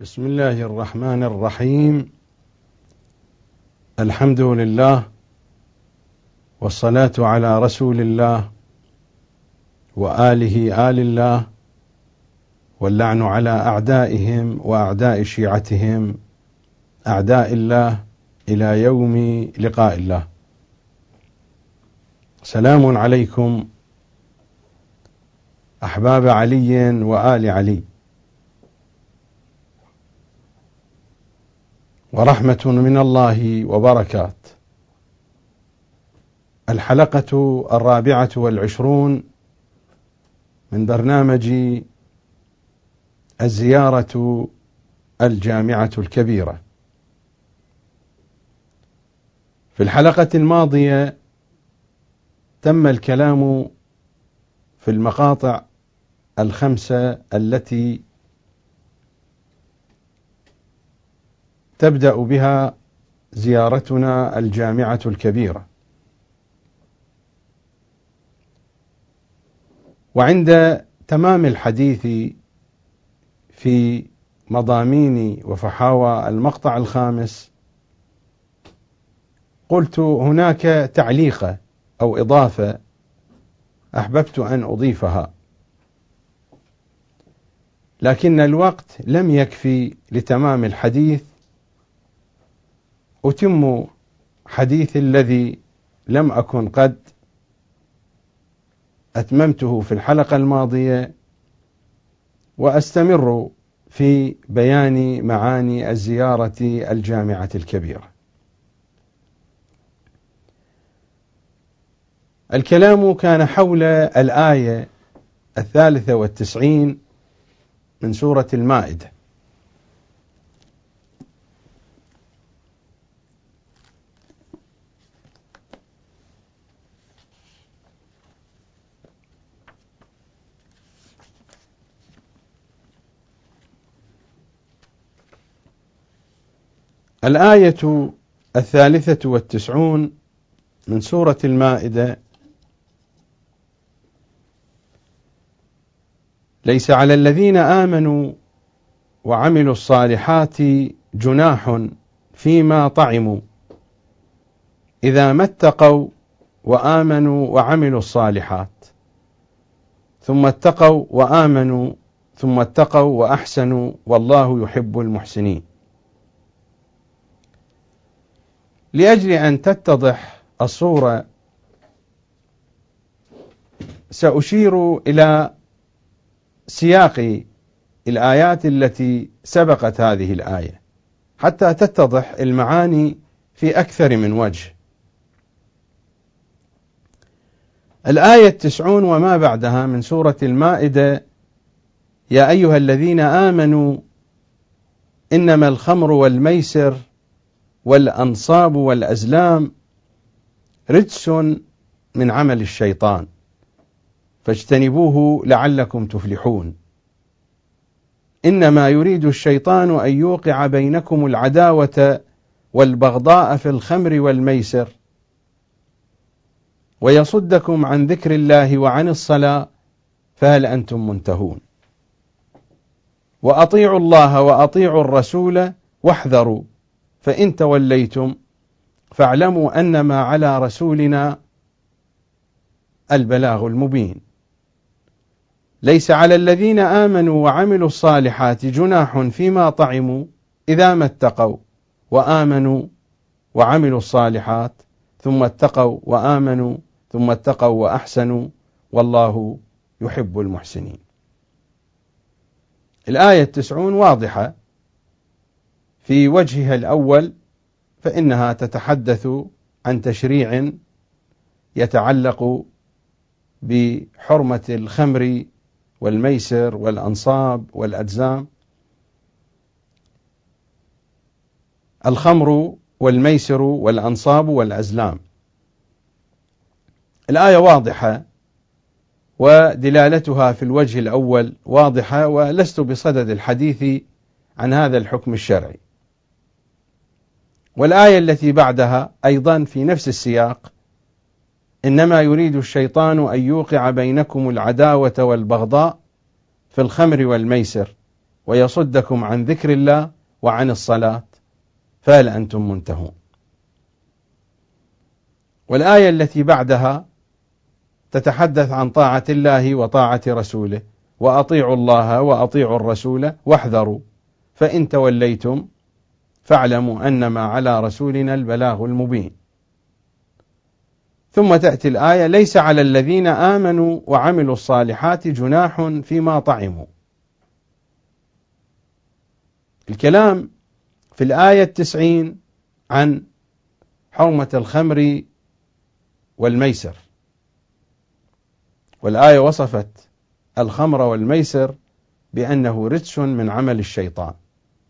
بسم الله الرحمن الرحيم. الحمد لله والصلاة على رسول الله وآله آل الله واللعن على أعدائهم وأعداء شيعتهم أعداء الله إلى يوم لقاء الله. سلام عليكم أحباب علي وآل علي. ورحمة من الله وبركات. الحلقة الرابعة والعشرون من برنامج الزيارة الجامعة الكبيرة. في الحلقة الماضية تم الكلام في المقاطع الخمسة التي تبدأ بها زيارتنا الجامعة الكبيرة. وعند تمام الحديث في مضامين وفحاوى المقطع الخامس قلت هناك تعليقه أو إضافة أحببت أن أضيفها لكن الوقت لم يكفي لتمام الحديث أتم حديثي الذي لم أكن قد أتممته في الحلقة الماضية وأستمر في بيان معاني الزيارة الجامعة الكبيرة. الكلام كان حول الآية الثالثة والتسعين من سورة المائدة. الآية الثالثة والتسعون من سورة المائدة. ليس على الذين آمنوا وعملوا الصالحات جناح فيما طعموا. إذا ما اتقوا وآمنوا وعملوا الصالحات ثم اتقوا وآمنوا ثم اتقوا وأحسنوا والله يحب المحسنين. لأجل أن تتضح الصورة سأشير إلى سياق الآيات التي سبقت هذه الآية حتى تتضح المعاني في أكثر من وجه. الآية التسعون وما بعدها من سورة المائدة يا أيها الذين آمنوا إنما الخمر والميسر والأنصاب والأزلام رجس من عمل الشيطان. فاجتنبوه لعلكم تفلحون. إنما يريد الشيطان أن يوقع بينكم العداوة والبغضاء في الخمر والميسر. ويصدكم عن ذكر الله وعن الصلاة فهل أنتم منتهون؟ وأطيعوا الله وأطيعوا الرسول واحذروا. فإن توليتم فاعلموا أنما على رسولنا البلاغ المبين. ليس على الذين آمنوا وعملوا الصالحات جناح فيما طعموا إذا ما اتقوا وآمنوا وعملوا الصالحات ثم اتقوا وآمنوا ثم اتقوا وأحسنوا والله يحب المحسنين. الآية التسعون واضحة. في وجهها الأول فإنها تتحدث عن تشريع يتعلق بحرمة الخمر والميسر والأنصاب والأجزام. الخمر والميسر والأنصاب والأزلام. الآية واضحة ودلالتها في الوجه الأول واضحة ولست بصدد الحديث عن هذا الحكم الشرعي. والآية التي بعدها أيضا في نفس السياق إنما يريد الشيطان أن يوقع بينكم العداوة والبغضاء في الخمر والميسر ويصدكم عن ذكر الله وعن الصلاة فهل أنتم منتهون؟ والآية التي بعدها تتحدث عن طاعة الله وطاعة رسوله وأطيعوا الله وأطيعوا الرسول واحذروا فإن توليتم فاعلموا أنما على رسولنا البلاغ المبين. ثم تأتي الآية ليس على الذين آمنوا وعملوا الصالحات جناح فيما طعموا. الكلام في الآية التسعين عن حرمة الخمر والميسر. والآية وصفت الخمر والميسر بأنه رجس من عمل الشيطان.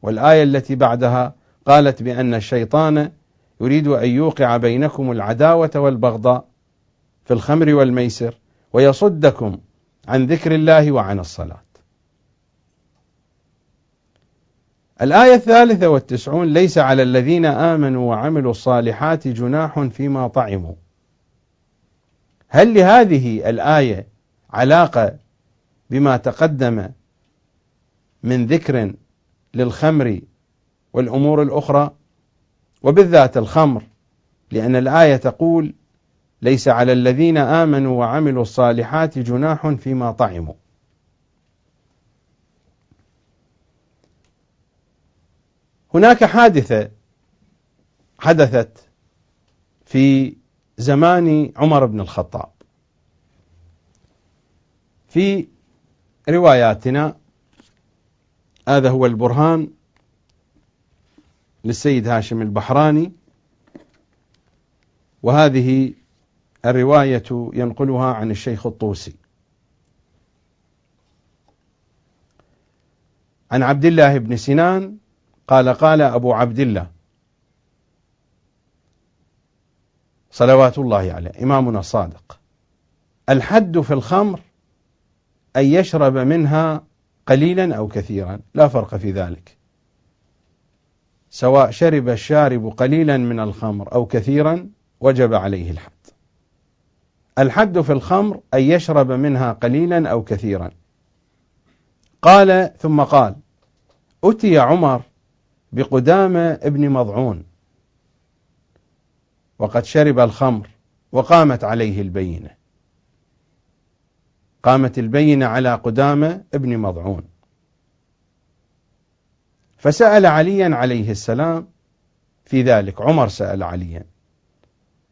والآية التي بعدها قالت بأن الشيطان يريد أن يوقع بينكم العداوة والبغضاء في الخمر والميسر ويصدكم عن ذكر الله وعن الصلاة. الآية الثالثة والتسعون ليس على الذين آمنوا وعملوا الصالحات جناح فيما طعموا. هل لهذه الآية علاقة بما تقدم من ذكر للخمر والأمور الأخرى وبالذات الخمر لأن الآية تقول ليس على الذين آمنوا وعملوا الصالحات جناح فيما طعموا. هناك حادثة حدثت في زمان عمر بن الخطاب. في رواياتنا هذا هو البرهان للسيد هاشم البحراني. وهذه الرواية ينقلها عن الشيخ الطوسي. عن عبد الله بن سنان قال قال أبو عبد الله صلوات الله عليه إمامنا الصادق الحد في الخمر أن يشرب منها قليلا أو كثيرا لا فرق في ذلك. سواء شرب الشارب قليلا من الخمر أو كثيرا وجب عليه الحد. الحد في الخمر أن يشرب منها قليلا أو كثيرا. قال ثم قال أتي عمر بقدامة ابن مضعون وقد شرب الخمر وقامت عليه البينة. قامت البينة على قدامة ابن مضعون. فسأل عليا عليه السلام. في ذلك عمر سأل عليا.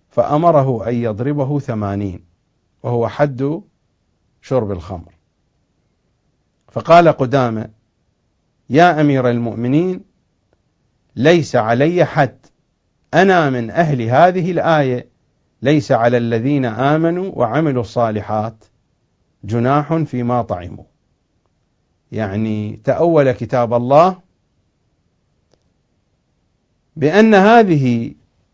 فأمره أن يضربه ثمانين وهو حد شرب الخمر. فقال قدامة يا أمير المؤمنين ليس علي حد. أنا من أهل هذه الآية ليس على الذين آمنوا وعملوا الصالحات جناح فيما طعموا. يعني تأول كتاب الله بأن هذه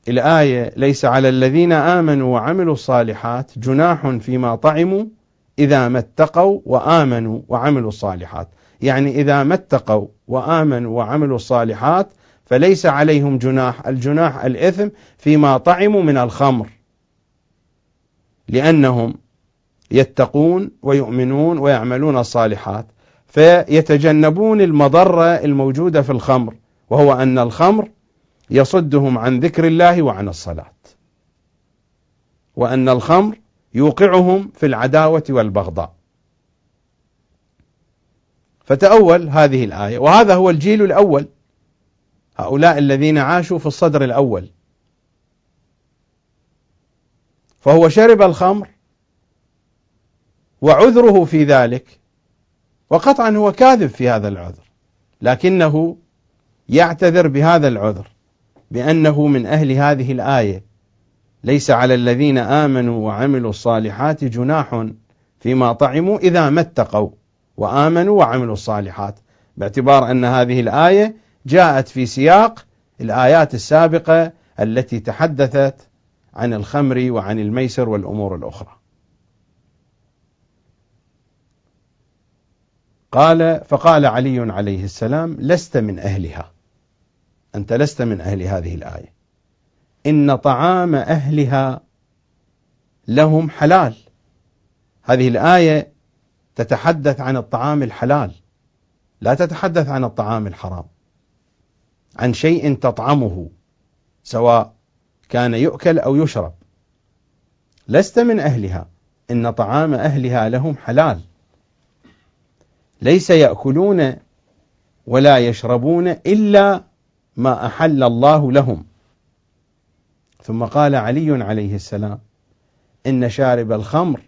الآية ليس على الذين آمنوا وعملوا الصالحات جناح فيما طعموا إذا ما اتقوا وآمنوا وعملوا الصالحات. يعني إذا ما اتقوا وآمنوا وعملوا الصالحات فليس عليهم جناح. الجناح الإثم فيما طعموا من الخمر لأنهم يتقون ويؤمنون ويعملون الصالحات فيتجنبون المضرة الموجودة في الخمر وهو أن الخمر يصدهم عن ذكر الله وعن الصلاة. وأن الخمر يوقعهم في العداوة والبغضاء. فتأول هذه الآية. وهذا هو الجيل الأول. هؤلاء الذين عاشوا في الصدر الأول. فهو شرب الخمر وعذره في ذلك. وقطعا هو كاذب في هذا العذر. لكنه يعتذر بهذا العذر. بأنه من أهل هذه الآية. ليس على الذين آمنوا وعملوا الصالحات جناح فيما طعموا إذا ما اتقوا وآمنوا وعملوا الصالحات. باعتبار أن هذه الآية جاءت في سياق الآيات السابقة التي تحدثت عن الخمر وعن الميسر والأمور الأخرى. قال فقال علي عليه السلام لست من أهلها. أنت لست من أهل هذه الآية. إن طعام أهلها لهم حلال. هذه الآية تتحدث عن الطعام الحلال. لا تتحدث عن الطعام الحرام. عن شيء تطعمه سواء كان يؤكل أو يشرب. لست من أهلها. إن طعام أهلها لهم حلال. ليس يأكلون ولا يشربون إلا ما أحل الله لهم. ثم قال علي عليه السلام إن شارب الخمر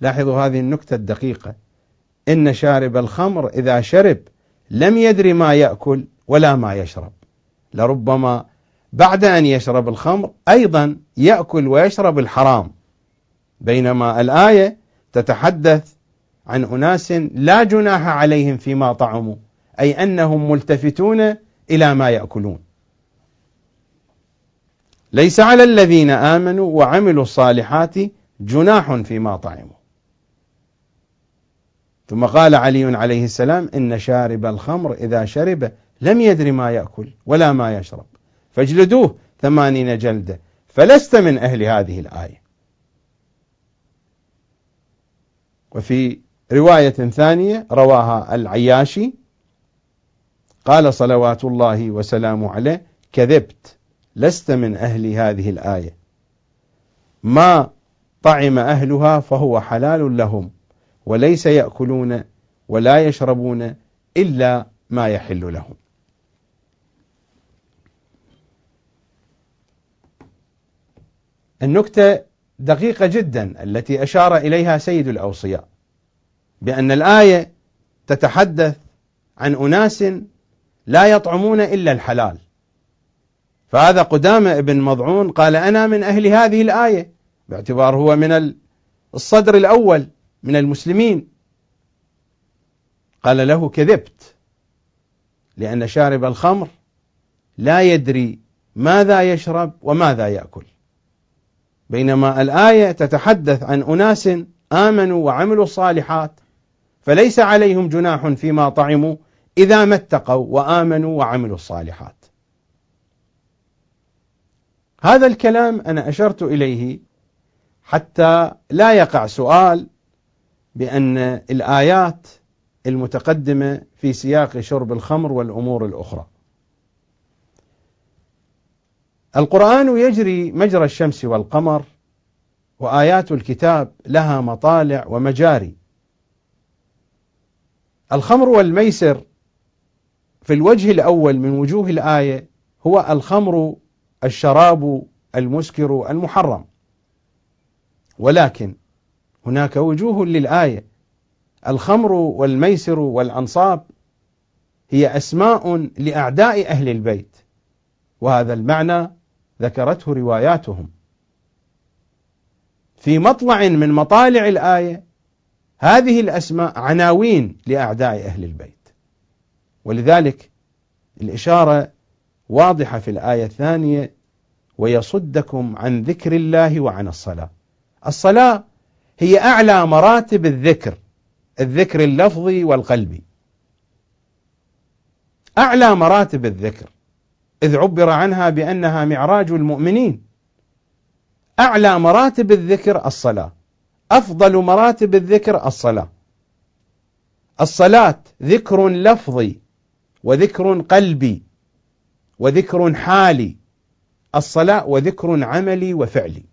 لاحظوا هذه النكتة الدقيقة إن شارب الخمر إذا شرب لم يدري ما يأكل ولا ما يشرب. لربما بعد أن يشرب الخمر أيضا يأكل ويشرب الحرام. بينما الآية تتحدث عن أناس لا جناح عليهم فيما طعموا أي أنهم ملتفتون إلى ما يأكلون. ليس على الذين آمنوا وعملوا الصالحات جناح فيما طعموا. ثم قال علي عليه السلام إن شارب الخمر إذا شرب لم يدري ما يأكل ولا ما يشرب. فاجلدوه ثمانين جلدة. فلست من أهل هذه الآية. وفي رواية ثانية رواها العياشي قال صلوات الله وسلامه عليه كذبت لست من أهل هذه الآية. ما طعم أهلها فهو حلال لهم وليس يأكلون ولا يشربون إلا ما يحل لهم. النكتة دقيقة جدا التي أشار إليها سيد الأوصياء بأن الآية تتحدث عن أناس لا يطعمون إلا الحلال. فهذا قدامة ابن مضعون قال أنا من أهل هذه الآية باعتبار هو من الصدر الأول من المسلمين. قال له كذبت لأن شارب الخمر لا يدري ماذا يشرب وماذا يأكل. بينما الآية تتحدث عن أناس آمنوا وعملوا الصالحات فليس عليهم جناح فيما طعموا إذا ما اتقوا وآمنوا وعملوا الصالحات. هذا الكلام أنا أشرت إليه حتى لا يقع سؤال بأن الآيات المتقدمة في سياق شرب الخمر والأمور الأخرى. القرآن يجري مجرى الشمس والقمر وآيات الكتاب لها مطالع ومجاري. الخمر والميسر في الوجه الأول من وجوه الآية هو الخمر الشراب المسكر المحرم. ولكن هناك وجوه للآية. الخمر والميسر والأنصاب هي أسماء لأعداء أهل البيت وهذا المعنى ذكرته رواياتهم. في مطلع من مطالع الآية هذه الأسماء عناوين لأعداء أهل البيت. ولذلك الإشارة واضحة في الآية الثانية ويصدكم عن ذكر الله وعن الصلاة. الصلاة هي أعلى مراتب الذكر الذكر اللفظي والقلبي. أعلى مراتب الذكر إذ عبر عنها بأنها معراج المؤمنين. أعلى مراتب الذكر الصلاة أفضل مراتب الذكر الصلاة. الصلاة ذكر لفظي وذكر قلبي وذكر حالي الصلاة وذكر عملي وفعلي.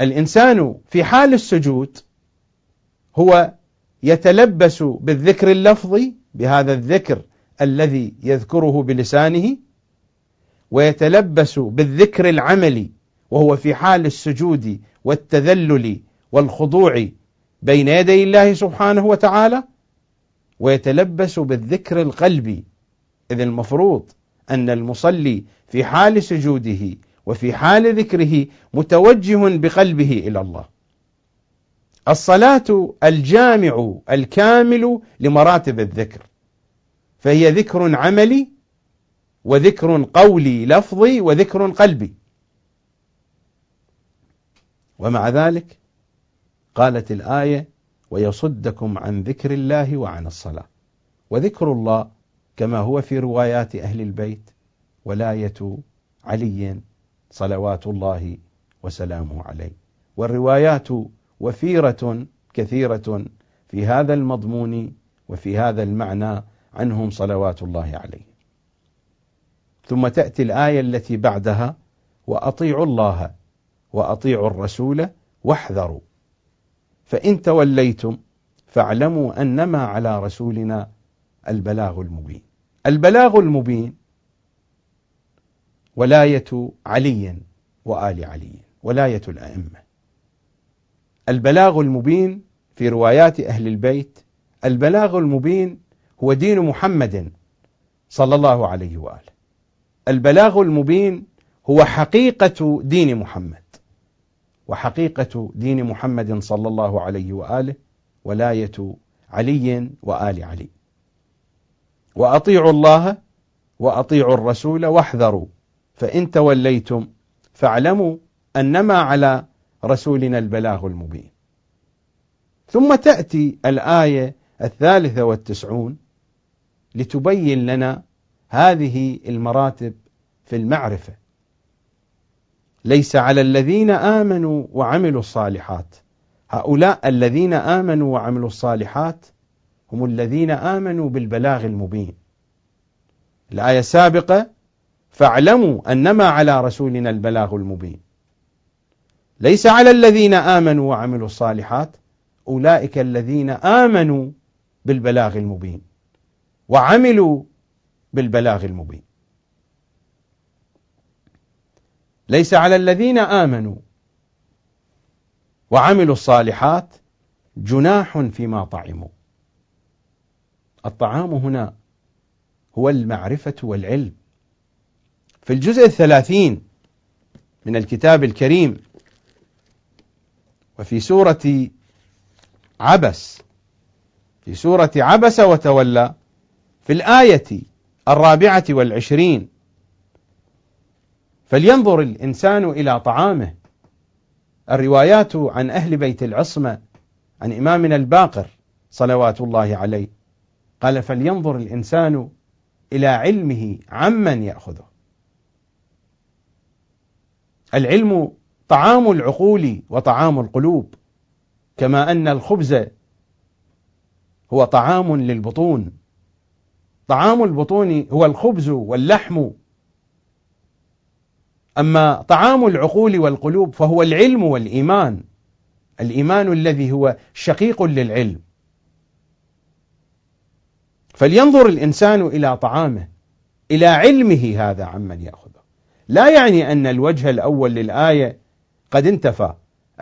الإنسان في حال السجود هو يتلبس بالذكر اللفظي بهذا الذكر الذي يذكره بلسانه ويتلبس بالذكر العملي وهو في حال السجود والتذلل والخضوع بين يدي الله سبحانه وتعالى ويتلبس بالذكر القلبي إذ المفروض أن المصلي في حال سجوده وفي حال ذكره متوجه بقلبه إلى الله. الصلاة الجامع الكامل لمراتب الذكر فهي ذكر عملي وذكر قولي لفظي وذكر قلبي. ومع ذلك قالت الآية ويصدكم عن ذكر الله وعن الصلاة. وذكر الله كما هو في روايات أهل البيت ولاية علي صلوات الله وسلامه عليه. والروايات وفيرة كثيرة في هذا المضمون وفي هذا المعنى عنهم صلوات الله عليهم ثم تأتي الآية التي بعدها وأطيعوا الله وأطيعوا الرسول واحذروا. فإن توليتم فاعلموا أنما على رسولنا البلاغ المبين. البلاغ المبين ولاية علي وآل علي ولاية الأئمة. البلاغ المبين في روايات أهل البيت البلاغ المبين هو دين محمد صلى الله عليه وآله. البلاغ المبين هو حقيقة دين محمد. وحقيقة دين محمد صلى الله عليه وآله ولاية علي وآل علي. وأطيعوا الله وأطيعوا الرسول واحذروا فإن توليتم فاعلموا أنما على رسولنا البلاغ المبين. ثم تأتي الآية الثالثة والتسعون لتبين لنا هذه المراتب في المعرفة. ليس على الذين آمنوا وعملوا الصالحات. هؤلاء الذين آمنوا وعملوا الصالحات هم الذين آمنوا بالبلاغ المبين. الآية السابقة فاعلموا أنما على رسولنا البلاغ المبين. ليس على الذين آمنوا وعملوا الصالحات أولئك الذين آمنوا بالبلاغ المبين وعملوا بالبلاغ المبين. ليس على الذين آمنوا. وعملوا الصالحات جناح فيما طعموا. الطعام هنا هو المعرفة والعلم. في الجزء الثلاثين من الكتاب الكريم وفي سورة عبس في سورة عبس وتولى في الآية الرابعة والعشرين فلينظر الإنسان إلى طعامه. الروايات عن أهل بيت العصمة عن إمامنا الباقر صلوات الله عليه قال فلينظر الإنسان إلى علمه عمن يأخذه. العلم طعام العقول وطعام القلوب كما أن الخبز هو طعام للبطون. طعام البطون هو الخبز واللحم أما طعام العقول والقلوب فهو العلم والإيمان. الإيمان الذي هو شقيق للعلم. فلينظر الإنسان إلى طعامه إلى علمه هذا عمن يأخذه. لا يعني أن الوجه الأول للآية قد انتفى.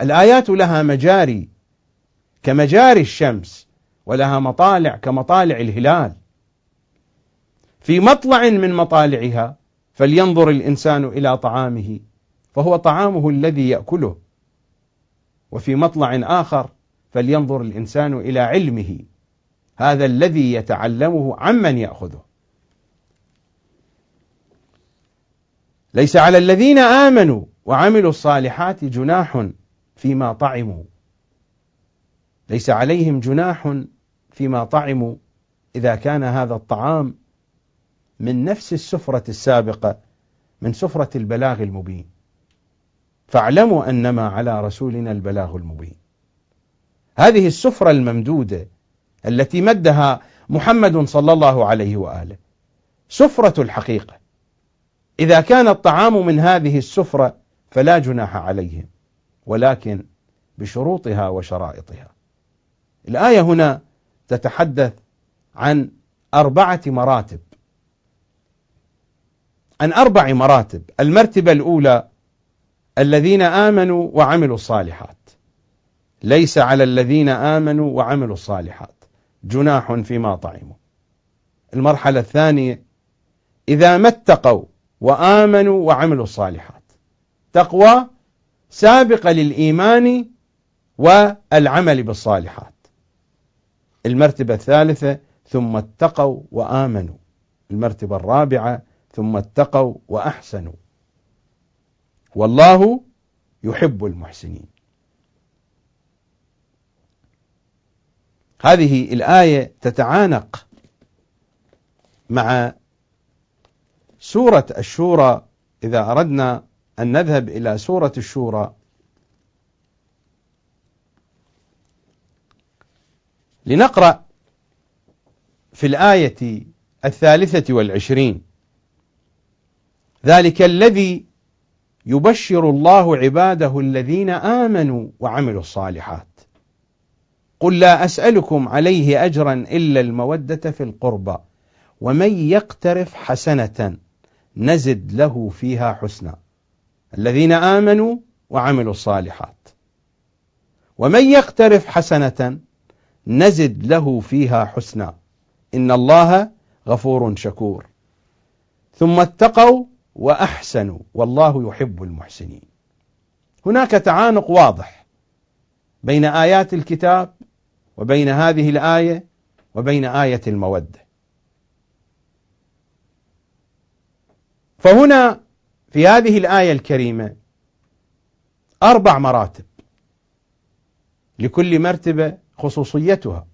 الآيات لها مجاري كمجاري الشمس ولها مطالع كمطالع الهلال. في مطلع من مطالعها فلينظر الإنسان إلى طعامه فهو طعامه الذي يأكله. وفي مطلع آخر فلينظر الإنسان إلى علمه هذا الذي يتعلمه عمن يأخذه. ليس على الذين آمنوا وعملوا الصالحات جناح فيما طعموا. ليس عليهم جناح فيما طعموا إذا كان هذا الطعام من نفس السفرة السابقة من سفرة البلاغ المبين. فاعلموا أنما على رسولنا البلاغ المبين. هذه السفرة الممدودة التي مدها محمد صلى الله عليه وآله سفرة الحقيقة. إذا كان الطعام من هذه السفرة فلا جناح عليهم ولكن بشروطها وشرائطها. الآية هنا تتحدث عن أربعة مراتب. عن أربع مراتب. المرتبة الأولى الذين آمنوا وعملوا الصالحات. ليس على الذين آمنوا وعملوا الصالحات. جناح فيما طعموا. المرحلة الثانية إذا ما اتقوا وآمنوا وعملوا الصالحات. تقوى سابقة للإيمان والعمل بالصالحات. المرتبة الثالثة ثم اتقوا وآمنوا. المرتبة الرابعة ثم اتقوا وأحسنوا. والله يحب المحسنين. هذه الآية تتعانق مع سورة الشورى. إذا أردنا أن نذهب إلى سورة الشورى لنقرأ في الآية الثالثة والعشرين. ذلك الذي يبشر الله عباده الذين آمنوا وعملوا الصالحات. قل لا أسألكم عليه أجرا إلا المودة في القربى ومن يقترف حسنة نزد له فيها حسنا. الذين آمنوا وعملوا الصالحات. ومن يقترف حسنة نزد له فيها حسنا. إن الله غفور شكور. ثم اتقوا وأحسنوا والله يحب المحسنين. هناك تعانق واضح بين آيات الكتاب وبين هذه الآية وبين آية المودة. فهنا في هذه الآية الكريمة أربع مراتب لكل مرتبة خصوصيتها.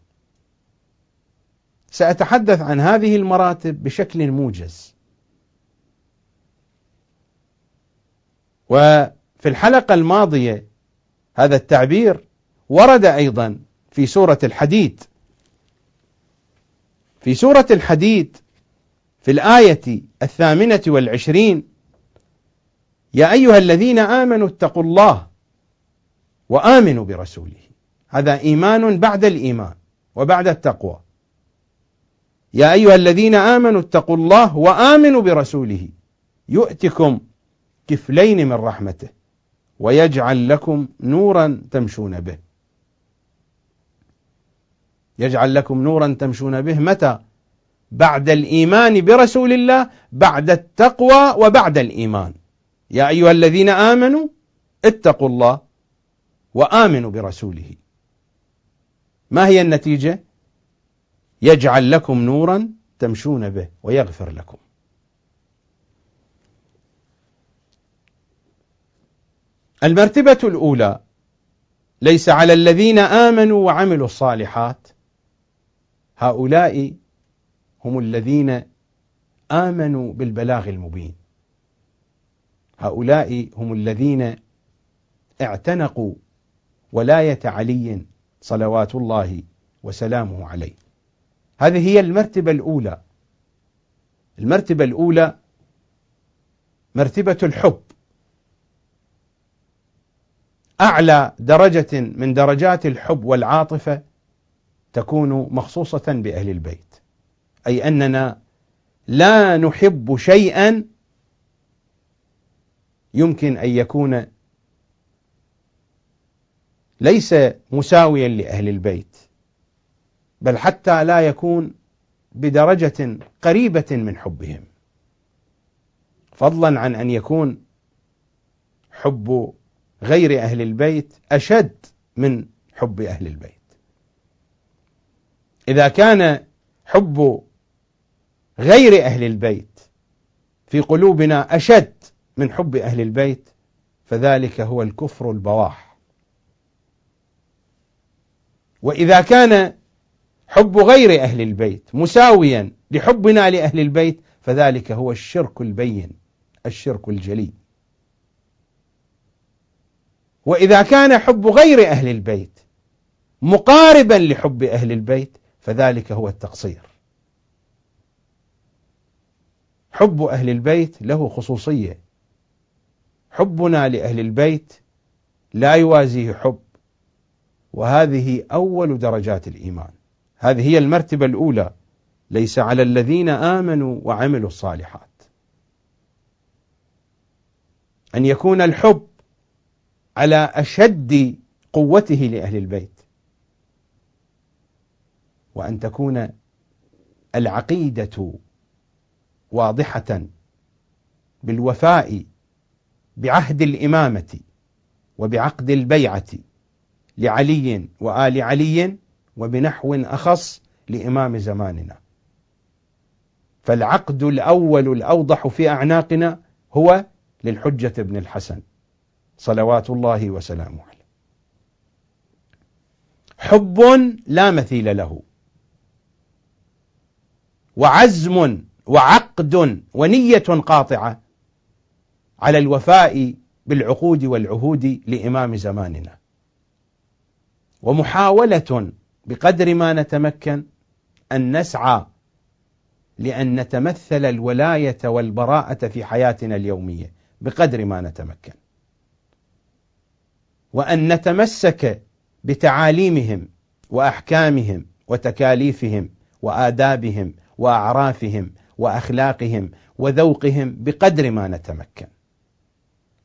سأتحدث عن هذه المراتب بشكل موجز. وفي الحلقة الماضية هذا التعبير ورد أيضا في سورة الحديد. في سورة الحديد في الآية الثامنة والعشرين يا أيها الذين آمنوا اتقوا الله وآمنوا برسوله. هذا إيمان بعد الإيمان وبعد التقوى. يا أيها الذين آمنوا اتقوا الله وآمنوا برسوله. يؤتكم كفلين من رحمته ويجعل لكم نورا تمشون به. يجعل لكم نورا تمشون به متى؟ بعد الإيمان برسول الله بعد التقوى وبعد الإيمان. يا أيها الذين آمنوا اتقوا الله وآمنوا برسوله. ما هي النتيجة؟ يجعل لكم نورا تمشون به ويغفر لكم. المرتبة الأولى ليس على الذين آمنوا وعملوا الصالحات. هؤلاء هم الذين آمنوا بالبلاغ المبين. هؤلاء هم الذين اعتنقوا ولاية علي صلوات الله وسلامه عليه. هذه هي المرتبة الأولى. المرتبة الأولى مرتبة الحب. أعلى درجة من درجات الحب والعاطفة تكون مخصوصة بأهل البيت. أي أننا لا نحب شيئا يمكن أن يكون ليس مساويا لأهل البيت بل حتى لا يكون بدرجة قريبة من حبهم. فضلا عن أن يكون حب غير أهل البيت أشد من حب أهل البيت. إذا كان حب غير أهل البيت في قلوبنا أشد من حب أهل البيت فذلك هو الكفر البواح. وإذا كان حب غير أهل البيت مساويا لحبنا لأهل البيت فذلك هو الشرك البين الشرك الجلي وإذا كان حب غير أهل البيت مقاربا لحب أهل البيت فذلك هو التقصير. حب أهل البيت له خصوصية. حبنا لأهل البيت لا يوازيه حب وهذه أول درجات الإيمان. هذه هي المرتبة الأولى. ليس على الذين آمنوا وعملوا الصالحات. أن يكون الحب على أشد قوته لأهل البيت. وأن تكون العقيدة واضحة بالوفاء بعهد الإمامة وبعقد البيعة لعلي وآل علي وبنحو أخص لإمام زماننا. فالعقد الأول الأوضح في أعناقنا هو للحجة بن الحسن. صلوات الله وسلامه عليه. حب لا مثيل له وعزم وعقد ونية قاطعة على الوفاء بالعقود والعهود لإمام زماننا. ومحاولة بقدر ما نتمكن أن نسعى لأن نتمثل الولاية والبراءة في حياتنا اليومية بقدر ما نتمكن. وأن نتمسك بتعاليمهم وأحكامهم وتكاليفهم وآدابهم وأعرافهم وأخلاقهم وذوقهم بقدر ما نتمكن.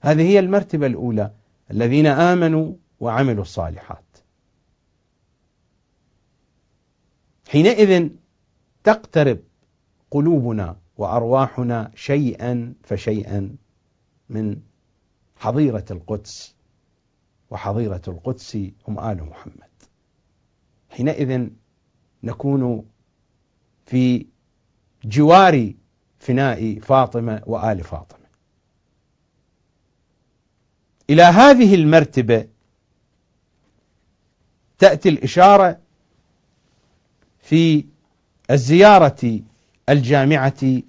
هذه هي المرتبة الأولى الذين آمنوا وعملوا الصالحات. حينئذ تقترب قلوبنا وأرواحنا شيئا فشيئا من حظيرة القدس. وحظيرة القدس هم آل محمد. حينئذ نكون في جوار فناء فاطمة وآل فاطمة. إلى هذه المرتبة تأتي الإشارة في الزيارة الجامعة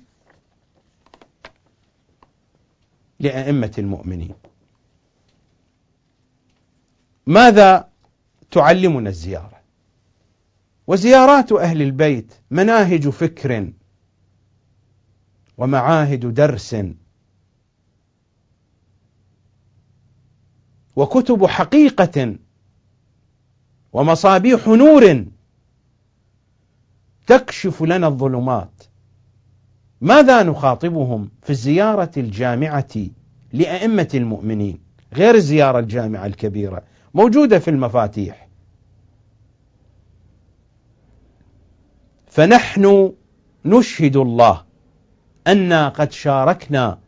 لأئمة المؤمنين. ماذا تعلمنا الزيارة؟ وزيارات أهل البيت مناهج فكر ومعاهد درس وكتب حقيقة ومصابيح نور تكشف لنا الظلمات. ماذا نخاطبهم في الزيارة الجامعة لأئمة المؤمنين؟ غير الزيارة الجامعة الكبيرة. موجودة في المفاتيح. فنحن نشهد الله أنا قد شاركنا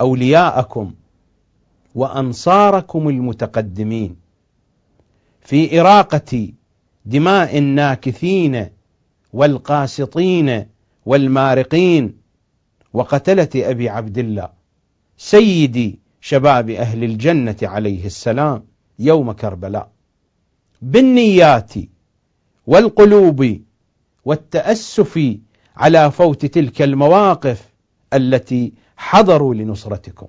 أولياءكم وأنصاركم المتقدمين في إراقة دماء الناكثين والقاسطين والمارقين وقتلة أبي عبد الله سيدي شباب أهل الجنة عليه السلام. يوم كربلاء. بالنيات والقلوب والتأسف على فوت تلك المواقف التي حضروا لنصرتكم.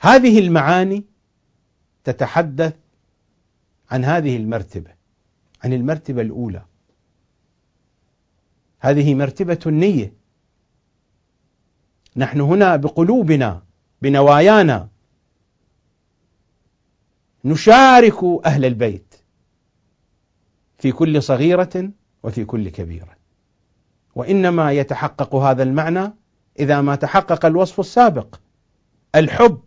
هذه المعاني تتحدث عن هذه المرتبة عن المرتبة الأولى. هذه مرتبة النية. نحن هنا بقلوبنا بنوايانا نشارك أهل البيت في كل صغيرة وفي كل كبيرة. وإنما يتحقق هذا المعنى إذا ما تحقق الوصف السابق الحب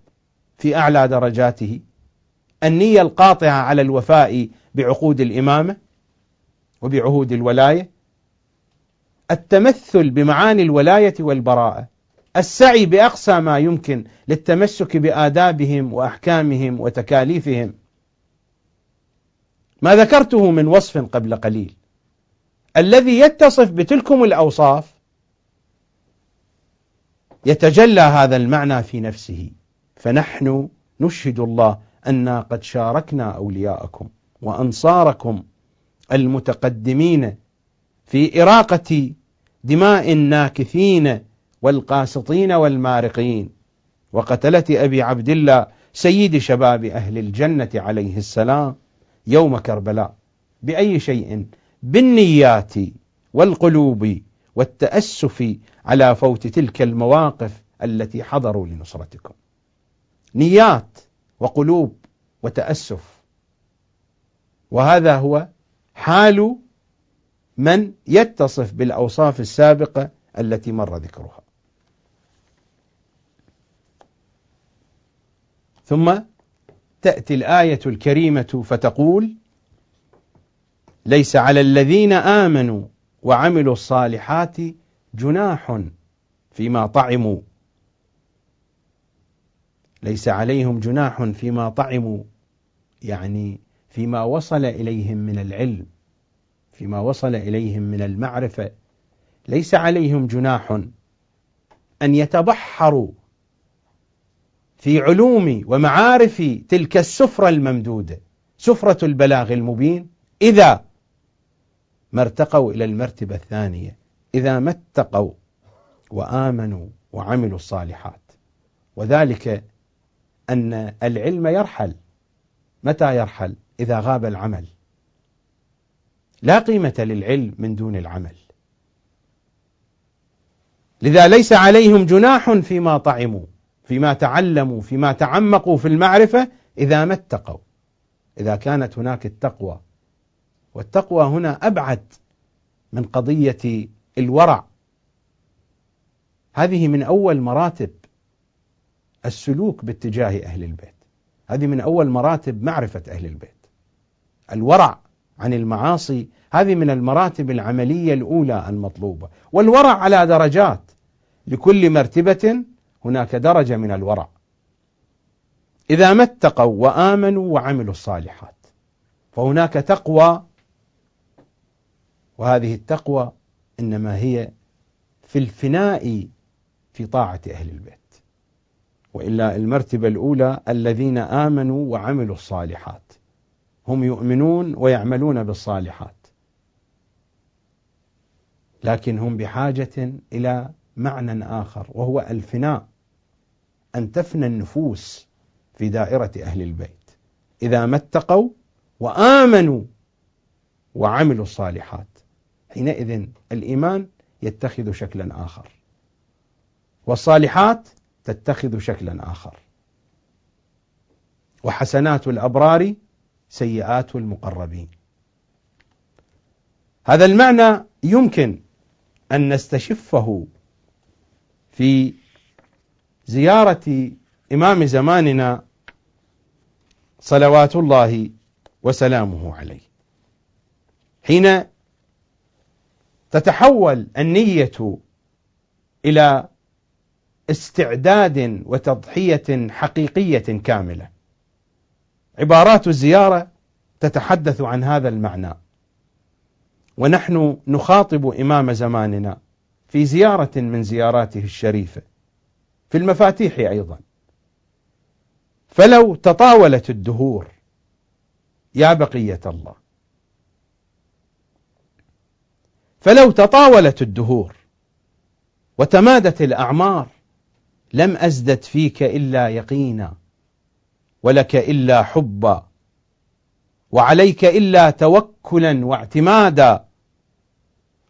في أعلى درجاته النية القاطعة على الوفاء بعقود الإمامة وبعهود الولاية التمثل بمعاني الولاية والبراءة السعي بأقصى ما يمكن للتمسك بآدابهم وأحكامهم وتكاليفهم. ما ذكرته من وصف قبل قليل. الذي يتصف بتلكم الأوصاف يتجلى هذا المعنى في نفسه. فنحن نشهد الله أنا قد شاركنا أولياءكم وأنصاركم المتقدمين في إراقة دماء الناكثين والقاسطين والمارقين. وقتلة أبي عبد الله سيد شباب أهل الجنة عليه السلام يوم كربلاء. بأي شيء؟ بالنيات والقلوب والتأسف على فوت تلك المواقف التي حضروا لنصرتكم. نيات وقلوب وتأسف. وهذا هو حال من يتصف بالأوصاف السابقة التي مر ذكرها. ثم تأتي الآية الكريمة فتقول ليس على الذين آمنوا وعملوا الصالحات جناح فيما طعموا. ليس عليهم جناح فيما طعموا يعني فيما وصل إليهم من العلم فيما وصل إليهم من المعرفة. ليس عليهم جناح أن يتبحروا في علوم ومعارف تلك السفرة الممدودة سفرة البلاغ المبين. إذا ما ارتقوا إلى المرتبة الثانية إذا ما اتقوا وآمنوا وعملوا الصالحات. وذلك أن العلم يرحل. متى يرحل؟ إذا غاب العمل. لا قيمة للعلم من دون العمل. لذا ليس عليهم جناح فيما طعموا. فيما تعلموا فيما تعمقوا في المعرفة إذا ما اتقوا. إذا كانت هناك التقوى. والتقوى هنا أبعد من قضية الورع. هذه من أول مراتب السلوك باتجاه أهل البيت. هذه من أول مراتب معرفة أهل البيت. الورع عن المعاصي هذه من المراتب العملية الأولى المطلوبة. والورع على درجات. لكل مرتبة هناك درجة من الورع. إذا ما اتقوا وآمنوا وعملوا الصالحات فهناك تقوى وهذه التقوى إنما هي في الفناء في طاعة أهل البيت. وإلا المرتبة الأولى الذين آمنوا وعملوا الصالحات. هم يؤمنون ويعملون بالصالحات. لكن هم بحاجة إلى معنى آخر وهو الفناء. أن تفنى النفوس في دائرة أهل البيت. إذا ما اتقوا وآمنوا وعملوا الصالحات حينئذ الإيمان يتخذ شكلا آخر والصالحات تتخذ شكلا آخر. وحسنات الأبرار سيئات المقربين. هذا المعنى يمكن أن نستشفه في زيارة إمام زماننا صلوات الله وسلامه عليه. حين تتحول النية إلى استعداد وتضحية حقيقية كاملة. عبارات الزيارة تتحدث عن هذا المعنى. ونحن نخاطب إمام زماننا في زيارة من زياراته الشريفة. في المفاتيح أيضا. فلو تطاولت الدهور يا بقية الله. فلو تطاولت الدهور وتمادت الأعمار لم أزدد فيك إلا يقينا ولك إلا حبا وعليك إلا توكلا واعتمادا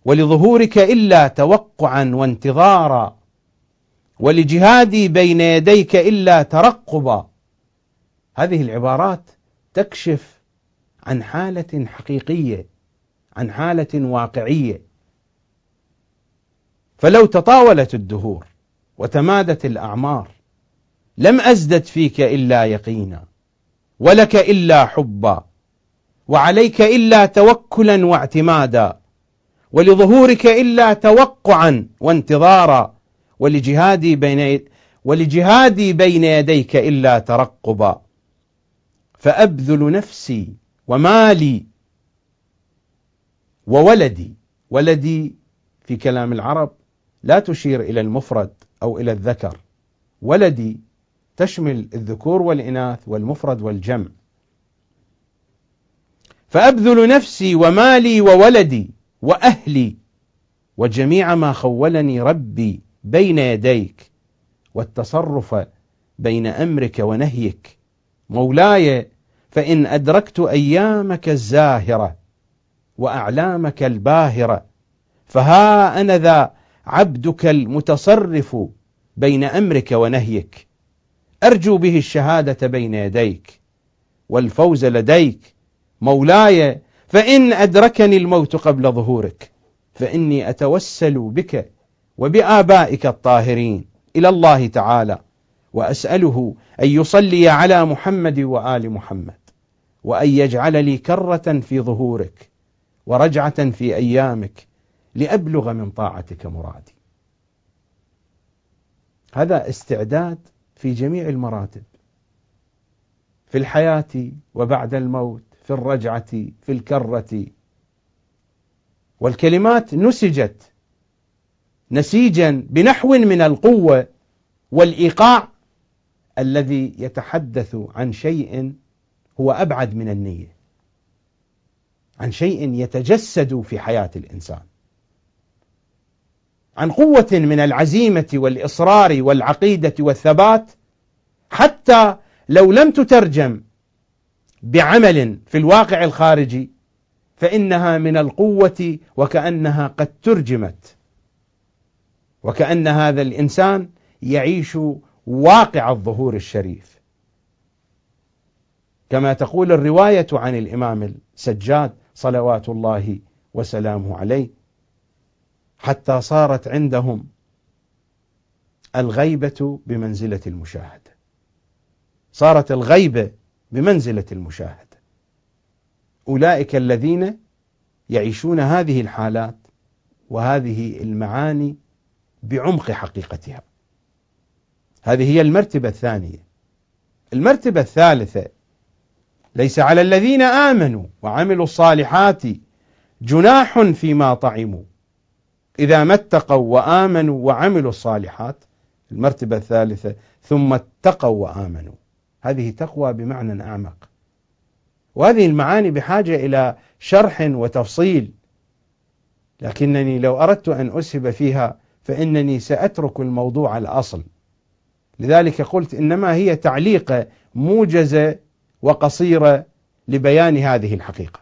ولظهورك إلا توقعا وانتظارا. ولجهادي بين يديك إلا ترقبا. هذه العبارات تكشف عن حالة حقيقية عن حالة واقعية. فلو تطاولت الدهور وتمادت الأعمار لم أزدد فيك إلا يقينا ولك إلا حبا وعليك إلا توكلا واعتمادا ولظهورك إلا توقعا وانتظارا. ولجهادي بين ولجهادي بين يديك إلا ترقبا. فأبذل نفسي ومالي وولدي. ولدي في كلام العرب لا تشير إلى المفرد أو إلى الذكر. ولدي تشمل الذكور والإناث والمفرد والجمع. فأبذل نفسي ومالي وولدي وأهلي وجميع ما خولني ربي. بين يديك والتصرف بين أمرك ونهيك. مولاي فإن أدركت أيامك الزاهرة وأعلامك الباهرة فها أنا ذا عبدك المتصرف بين أمرك ونهيك. أرجو به الشهادة بين يديك والفوز لديك. مولاي فإن أدركني الموت قبل ظهورك فإني أتوسل بك وبآبائك الطاهرين إلى الله تعالى وأسأله أن يصلي على محمد وآل محمد وأن يجعل لي كرة في ظهورك ورجعة في أيامك لأبلغ من طاعتك مرادي. هذا استعداد في جميع المراتب في الحياة وبعد الموت في الرجعة في الكرة. والكلمات نسجت نسيجا بنحو من القوة والإيقاع الذي يتحدث عن شيء هو أبعد من النية عن شيء يتجسد في حياة الإنسان. عن قوة من العزيمة والإصرار والعقيدة والثبات حتى لو لم تترجم بعمل في الواقع الخارجي فإنها من القوة وكأنها قد ترجمت. وكأن هذا الإنسان يعيش واقع الظهور الشريف. كما تقول الرواية عن الإمام السجاد صلوات الله وسلامه عليه حتى صارت عندهم الغيبة بمنزلة المشاهدة صارت الغيبة بمنزلة المشاهدة أولئك الذين يعيشون هذه الحالات وهذه المعاني بعمق حقيقتها. هذه هي المرتبة الثانية. المرتبة الثالثة ليس على الذين آمنوا وعملوا الصالحات جناح فيما طعموا. إذا ما اتقوا وآمنوا وعملوا الصالحات المرتبة الثالثة ثم اتقوا وآمنوا. هذه تقوى بمعنى أعمق. وهذه المعاني بحاجة إلى شرح وتفصيل. لكنني لو أردت أن أسهب فيها فإنني سأترك الموضوع الأصل. لذلك قلت إنما هي تعليقة موجزة وقصيرة لبيان هذه الحقيقة.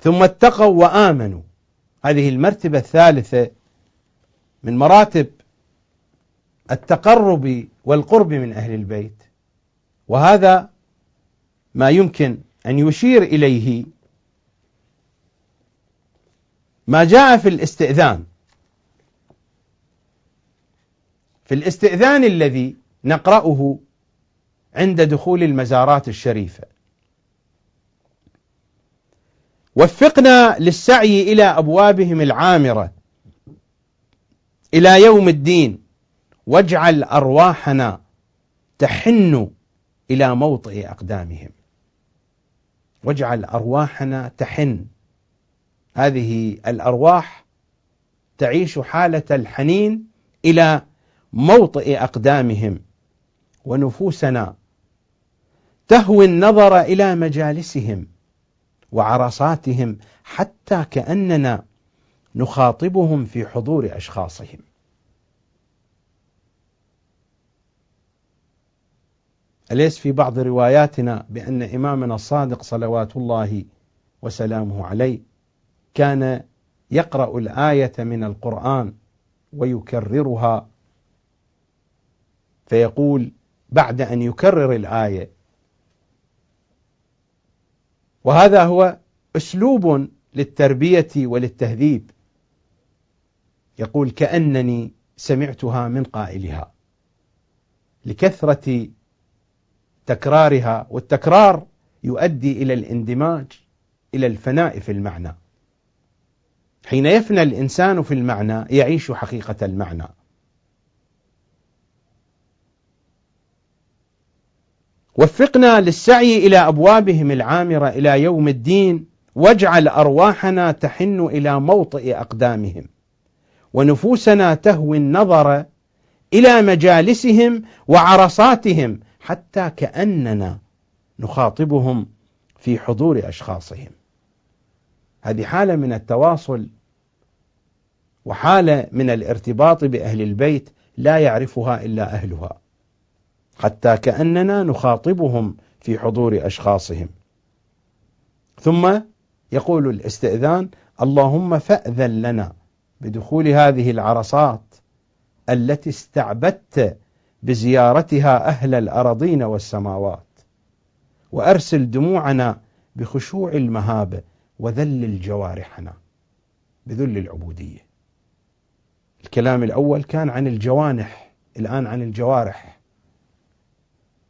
ثم اتقوا وآمنوا. هذه المرتبة الثالثة من مراتب التقرب والقرب من أهل البيت. وهذا ما يمكن أن يشير إليه ما جاء في الاستئذان. في الاستئذان الذي نقرأه عند دخول المزارات الشريفة. وفقنا للسعي إلى أبوابهم العامرة إلى يوم الدين. واجعل أرواحنا تحن إلى موطئ أقدامهم. واجعل أرواحنا تحن هذه الأرواح تعيش حالة الحنين إلى موطئ أقدامهم ونفوسنا تهوي النظر إلى مجالسهم وعرصاتهم حتى كأننا نخاطبهم في حضور أشخاصهم. أليس في بعض رواياتنا بأن إمامنا الصادق صلوات الله وسلامه عليه كان يقرأ الآية من القرآن ويكررها. فيقول بعد أن يكرر الآية. وهذا هو أسلوب للتربية وللتهذيب. يقول كأنني سمعتها من قائلها. لكثرة تكرارها والتكرار يؤدي إلى الاندماج إلى الفناء في المعنى. حين يفنى الإنسان في المعنى يعيش حقيقة المعنى. وفقنا للسعي إلى أبوابهم العامرة إلى يوم الدين واجعل أرواحنا تحن إلى موطئ أقدامهم ونفوسنا تهوي النظر إلى مجالسهم وعرصاتهم حتى كأننا نخاطبهم في حضور أشخاصهم. هذه حالة من التواصل وحالة من الارتباط بأهل البيت لا يعرفها إلا أهلها حتى كأننا نخاطبهم في حضور أشخاصهم. ثم يقول الاستئذان اللهم فأذن لنا بدخول هذه العرصات التي استعبدت بزيارتها أهل الأراضين والسماوات وأرسل دموعنا بخشوع المهابة وذلل جوارحنا بذل العبودية. الكلام الأول كان عن الجوانح الآن عن الجوارح.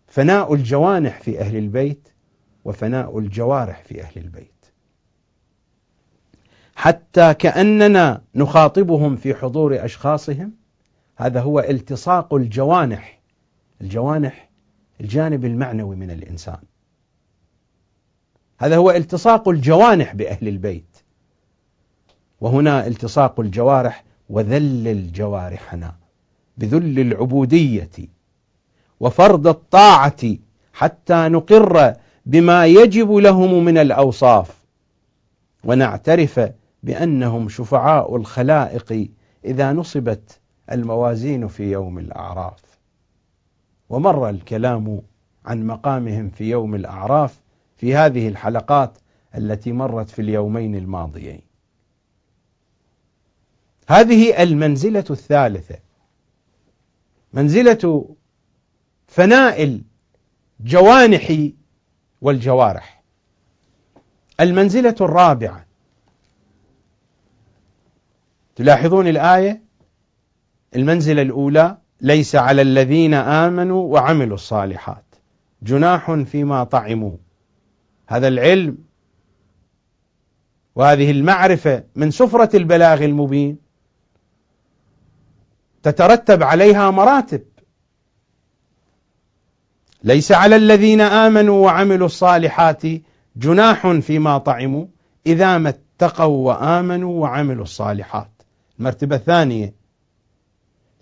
فناء الجوانح في أهل البيت وفناء الجوارح في أهل البيت. حتى كأننا نخاطبهم في حضور أشخاصهم هذا هو التصاق الجوانح الجوانح الجانب المعنوي من الإنسان. هذا هو التصاق الجوانح بأهل البيت. وهنا التصاق الجوارح وذلل جوارحنا بذل العبودية وفرض الطاعة حتى نقر بما يجب لهم من الأوصاف. ونعترف بأنهم شفعاء الخلائق إذا نصبت الموازين في يوم الأعراف. ومر الكلام عن مقامهم في يوم الأعراف في هذه الحلقات التي مرت في اليومين الماضيين. هذه المنزلة الثالثة منزلة فناء الجوانح والجوارح. المنزلة الرابعة تلاحظون الآية المنزلة الأولى ليس على الذين آمنوا وعملوا الصالحات جناح فيما طعموا هذا العلم وهذه المعرفة من سفرة البلاغ المبين تترتب عليها مراتب. ليس على الذين آمنوا وعملوا الصالحات جناح فيما طعموا إذا ما اتقوا وآمنوا وعملوا الصالحات. المرتبة الثانية.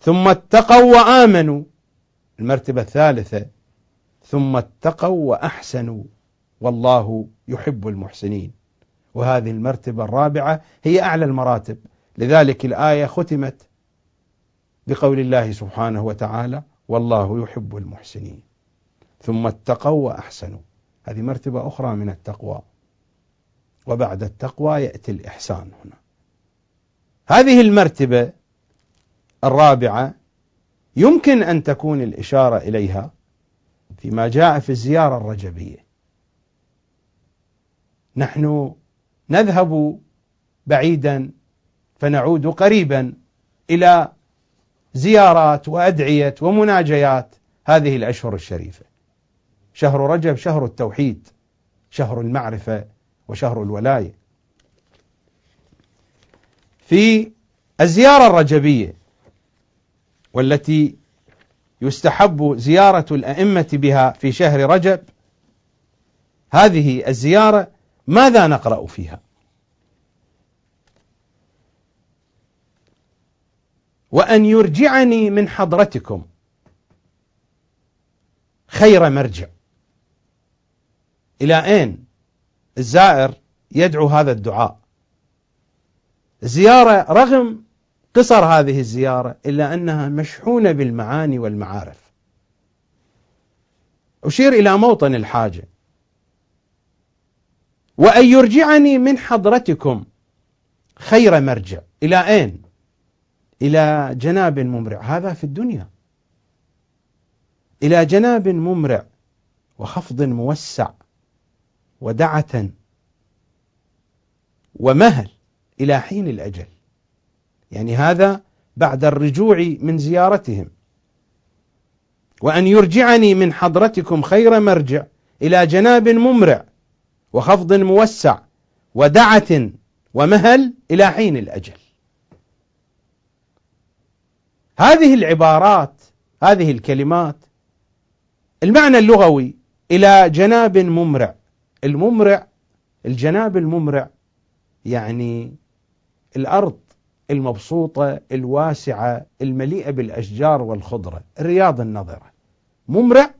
ثم اتقوا وآمنوا. المرتبة الثالثة. ثم اتقوا وأحسنوا. والله يحب المحسنين. وهذه المرتبة الرابعة هي أعلى المراتب. لذلك الآية ختمت بقول الله سبحانه وتعالى والله يحب المحسنين ثم اتقوا وأحسنوا. هذه مرتبة أخرى من التقوى. وبعد التقوى يأتي الإحسان هنا. هذه المرتبة الرابعة يمكن أن تكون الإشارة إليها فيما جاء في الزيارة الرجبية. نحن نذهب بعيدا فنعود قريبا إلى زيارات وأدعية ومناجيات هذه الأشهر الشريفة. شهر رجب شهر التوحيد شهر المعرفة وشهر الولاية. في الزيارة الرجبية والتي يستحب زيارة الأئمة بها في شهر رجب هذه الزيارة ماذا نقرأ فيها؟ وأن يرجعني من حضرتكم. خير مرجع. إلى أين؟ الزائر يدعو هذا الدعاء. زيارة رغم قصر هذه الزيارة إلا أنها مشحونة بالمعاني والمعارف. أشير إلى موطن الحاجة. وأن يرجعني من حضرتكم خير مرجع. إلى أين؟ إلى جناب ممرع. هذا في الدنيا. إلى جناب ممرع وخفض موسع ودعة ومهل إلى حين الأجل. يعني هذا بعد الرجوع من زيارتهم. وأن يرجعني من حضرتكم خير مرجع إلى جناب ممرع وخفض موسع ودعة ومهل إلى حين الأجل. هذه العبارات هذه الكلمات المعنى اللغوي إلى جناب ممرع. الممرع الجناب الممرع يعني الأرض المبسوطة الواسعة المليئة بالأشجار والخضرة الرياض النظرة. ممرع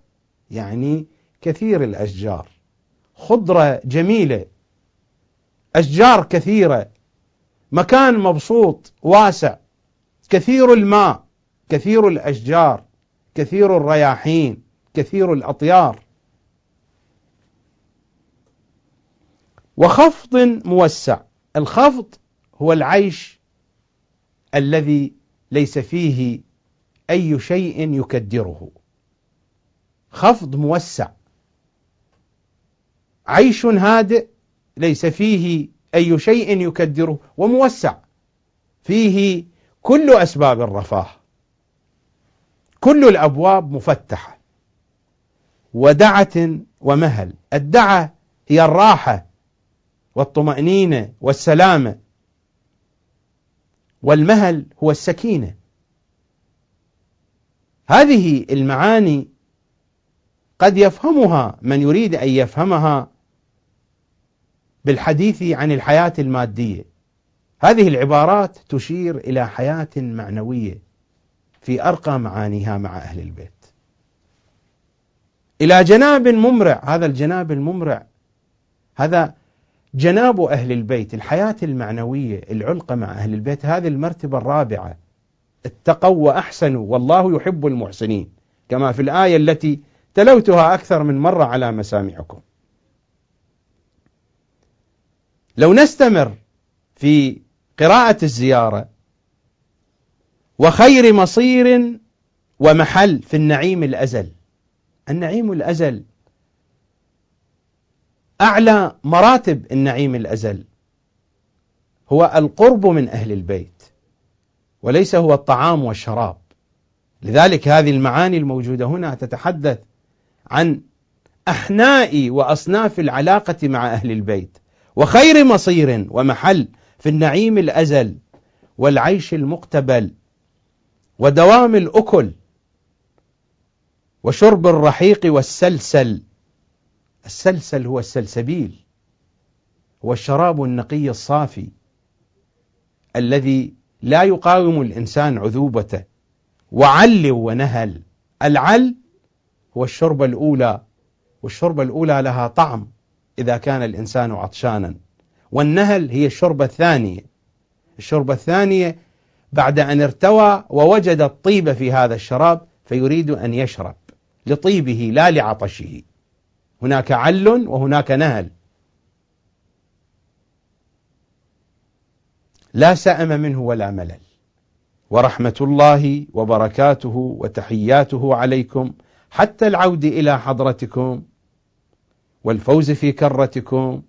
يعني كثير الأشجار. خضرة جميلة أشجار كثيرة مكان مبسوط واسع كثير الماء كثير الأشجار كثير الرياحين كثير الأطيار. وخفض موسع الخفض هو العيش الذي ليس فيه أي شيء يكدره. خفض موسع. عيش هادئ ليس فيه أي شيء يكدره وموسع. فيه كل أسباب الرفاه. كل الأبواب مفتحة. ودعة ومهل. الدعة هي الراحة والطمأنينة والسلامة. والمهل هو السكينة. هذه المعاني قد يفهمها من يريد أن يفهمها بالحديث عن الحياة المادية. هذه العبارات تشير إلى حياة معنوية في أرقى معانيها مع أهل البيت. إلى جناب ممرع هذا الجناب الممرع هذا جناب أهل البيت الحياة المعنوية العلقة مع أهل البيت هذه المرتبة الرابعة. اتقوا وأحسنوا والله يحب المحسنين كما في الآية التي تلوتها أكثر من مرة على مسامعكم. لو نستمر في قراءة الزيارة وخير مصير ومحل في النعيم الأزل. النعيم الأزل أعلى مراتب النعيم الأزل هو القرب من أهل البيت وليس هو الطعام والشراب. لذلك هذه المعاني الموجودة هنا تتحدث عن أحناء وأصناف العلاقة مع أهل البيت. وخير مصير ومحل في النعيم الأزل والعيش المقتبل ودوام الأكل وشرب الرحيق والسلسل. السلسل هو السلسبيل هو الشراب النقي الصافي الذي لا يقاوم الإنسان عذوبته وعل ونهل. العل هو الشربة الأولى والشربة الأولى لها طعم. إذا كان الإنسان عطشانا. والنهل هي الشربة الثانية. الشربة الثانية بعد أن ارتوى ووجد الطيب في هذا الشراب فيريد أن يشرب لطيبه لا لعطشه. هناك عل وهناك نهل. لا سأم منه ولا ملل. ورحمة الله وبركاته وتحياته عليكم. حتى العود إلى حضرتكم. والفوز في كرتكم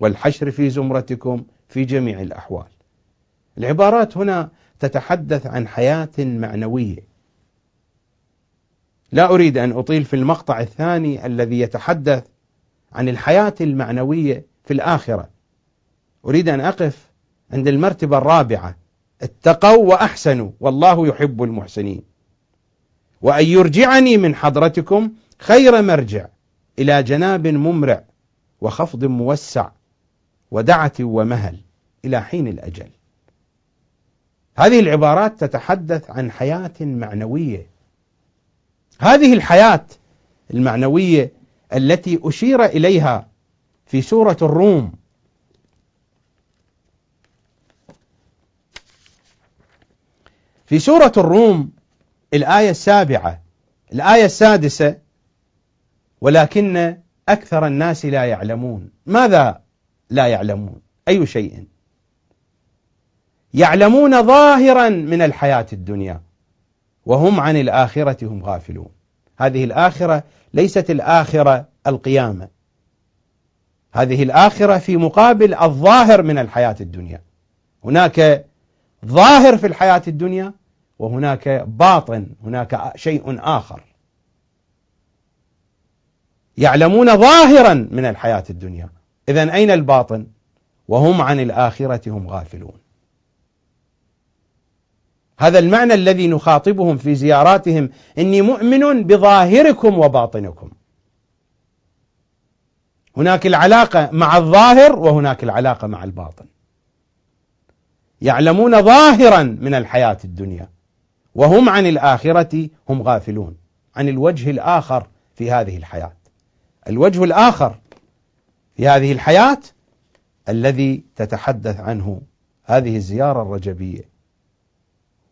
والحشر في زمرتكم في جميع الأحوال. العبارات هنا تتحدث عن حياة معنوية. لا أريد أن أطيل في المقطع الثاني الذي يتحدث عن الحياة المعنوية في الآخرة. أريد أن أقف عند المرتبة الرابعة. اتقوا وأحسنوا والله يحب المحسنين. وأن يرجعني من حضرتكم خير مرجع. إلى جناب ممرع وخفض موسع ودعة ومهل إلى حين الأجل. هذه العبارات تتحدث عن حياة معنوية. هذه الحياة المعنوية التي أشير إليها في سورة الروم. في سورة الروم الآية السابعة الآية السادسة ولكن أكثر الناس لا يعلمون. ماذا لا يعلمون؟ أي شيء؟ يعلمون ظاهرا من الحياة الدنيا وهم عن الآخرة هم غافلون. هذه الآخرة ليست الآخرة القيامة. هذه الآخرة في مقابل الظاهر من الحياة الدنيا. هناك ظاهر في الحياة الدنيا وهناك باطن هناك شيء آخر. يعلمون ظاهرا من الحياة الدنيا. إذا أين الباطن؟ وهم عن الآخرة هم غافلون. هذا المعنى الذي نخاطبهم في زياراتهم. إني مؤمن بظاهركم وباطنكم. هناك العلاقة مع الظاهر وهناك العلاقة مع الباطن. يعلمون ظاهرا من الحياة الدنيا. وهم عن الآخرة هم غافلون. عن الوجه الآخر في هذه الحياة. الوجه الآخر في هذه الحياة الذي تتحدث عنه هذه الزيارة الرجبية.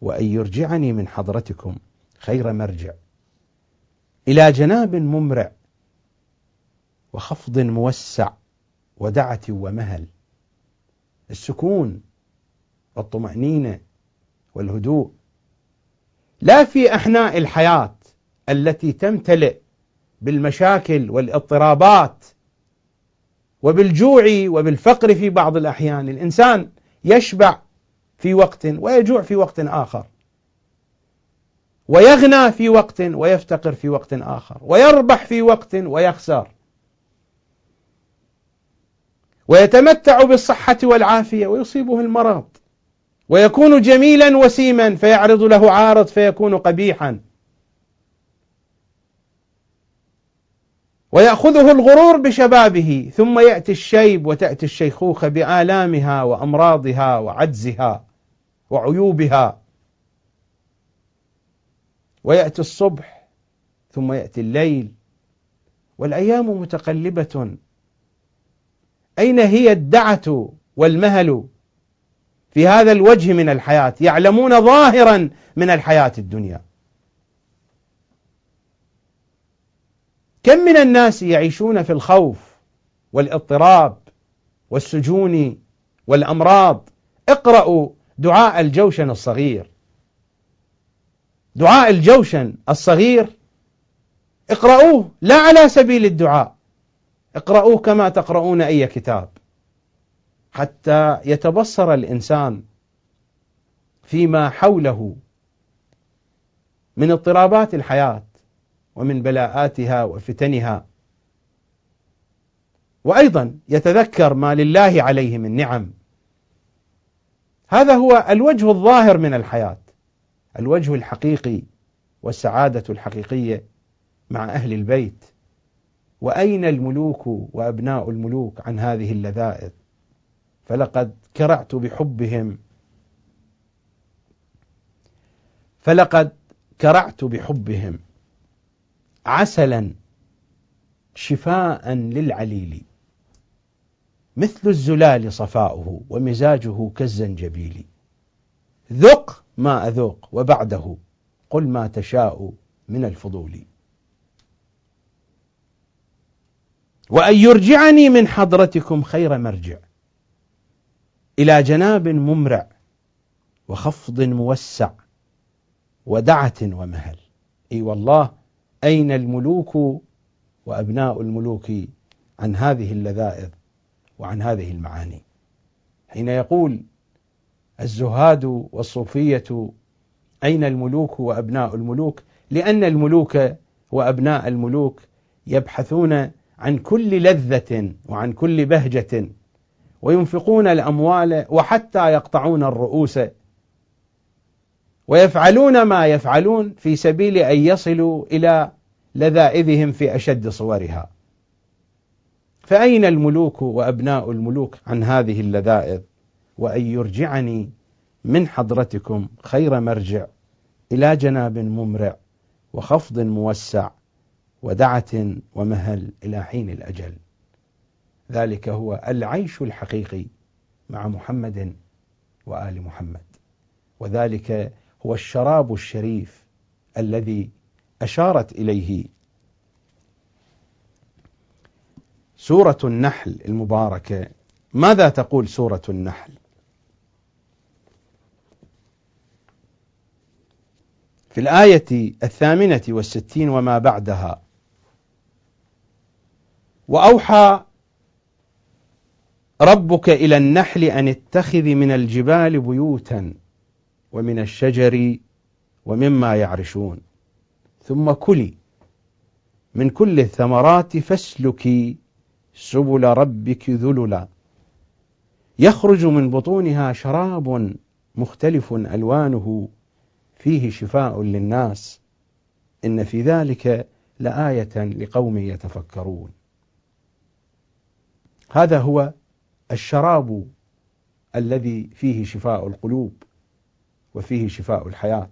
وأن يرجعني من حضرتكم خير مرجع إلى جناب ممرع وخفض موسع ودعة ومهل. السكون والطمأنينة والهدوء. لا في أحناء الحياة التي تمتلئ بالمشاكل والاضطرابات وبالجوع وبالفقر في بعض الأحيان. الإنسان يشبع في وقت ويجوع في وقت آخر ويغنى في وقت ويفتقر في وقت آخر ويربح في وقت ويخسر ويتمتع بالصحة والعافية ويصيبه المرض ويكون جميلا وسيما فيعرض له عارض فيكون قبيحا. ويأخذه الغرور بشبابه ثم يأتي الشيب وتأتي الشيخوخة بآلامها وأمراضها وعجزها وعيوبها. ويأتي الصبح ثم يأتي الليل. والأيام متقلبة. أين هي الدعة والمهل في هذا الوجه من الحياة؟ يعلمون ظاهرا من الحياة الدنيا. كم من الناس يعيشون في الخوف والاضطراب والسجون والأمراض؟ اقرأوا دعاء الجوشن الصغير. دعاء الجوشن الصغير. اقرأوه لا على سبيل الدعاء. اقرأوه كما تقرؤون أي كتاب. حتى يتبصر الإنسان فيما حوله من اضطرابات الحياة. ومن بلاءاتها وفتنها. وأيضا يتذكر ما لله عليه من نعم. هذا هو الوجه الظاهر من الحياة الوجه الحقيقي والسعادة الحقيقية مع أهل البيت. وأين الملوك وأبناء الملوك عن هذه اللذائذ؟ فلقد كرعت بحبهم. فلقد كرعت بحبهم. عسلا شفاء للعليل. مثل الزلال صفاؤه ومزاجه كالزنجبيل. ذق ما أذوق وبعده قل ما تشاء من الفضول. وأن يرجعني من حضرتكم خير مرجع. إلى جناب ممرع وخفض موسع ودعة ومهل. إي والله أين الملوك وأبناء الملوك عن هذه اللذائذ وعن هذه المعاني؟ حين يقول الزهاد والصوفية أين الملوك وأبناء الملوك؟ لأن الملوك وأبناء الملوك يبحثون عن كل لذة وعن كل بهجة وينفقون الأموال وحتى يقطعون الرؤوس ويفعلون ما يفعلون في سبيل أن يصلوا إلى لذائذهم في أشد صورها. فأين الملوك وأبناء الملوك عن هذه اللذائذ؟ وأن يرجعني من حضرتكم خير مرجع إلى جناب ممرع وخفض موسع ودعة ومهل إلى حين الأجل. ذلك هو العيش الحقيقي مع محمد وآل محمد. وذلك هو الشراب الشريف الذي أشارت إليه. سورة النحل المباركة. ماذا تقول سورة النحل؟ في الآية الثامنة والستين وما بعدها. وأوحى ربك إلى النحل أن اتخذ من الجبال بيوتا. ومن الشجر ومما يعرشون. ثم كلي. من كل الثمرات فاسلكي سبل ربك ذللا. يخرج من بطونها شراب مختلف ألوانه فيه شفاء للناس. إن في ذلك لآية لقوم يتفكرون. هذا هو الشراب الذي فيه شفاء القلوب. وفيه شفاء الحياة.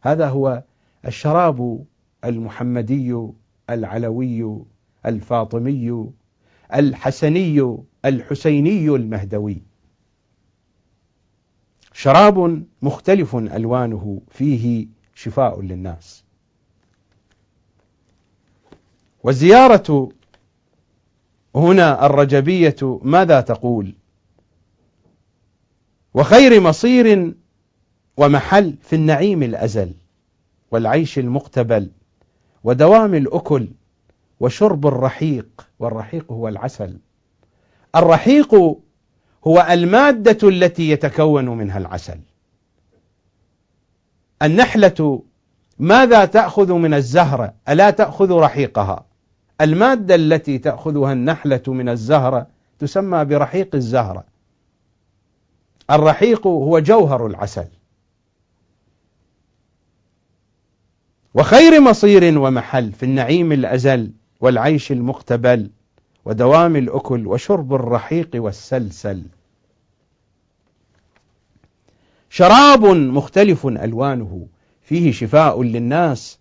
هذا هو الشراب المحمدي العلوي الفاطمي الحسني الحسيني المهدوي. شراب مختلف ألوانه فيه شفاء للناس. والزيارة هنا الرجبية ماذا تقول؟ وخير مصير ومحل في النعيم الأزل والعيش المقتبل ودوام الأكل وشرب الرحيق والرحيق هو العسل. الرحيق هو المادة التي يتكون منها العسل. النحلة ماذا تأخذ من الزهرة ألا تأخذ رحيقها؟ المادة التي تأخذها النحلة من الزهرة تسمى برحيق الزهرة الرحيق هو جوهر العسل. وخير مصير ومحل في النعيم الأزل والعيش المقتبل ودوام الأكل وشرب الرحيق والسلسل. شراب مختلف ألوانه فيه شفاء للناس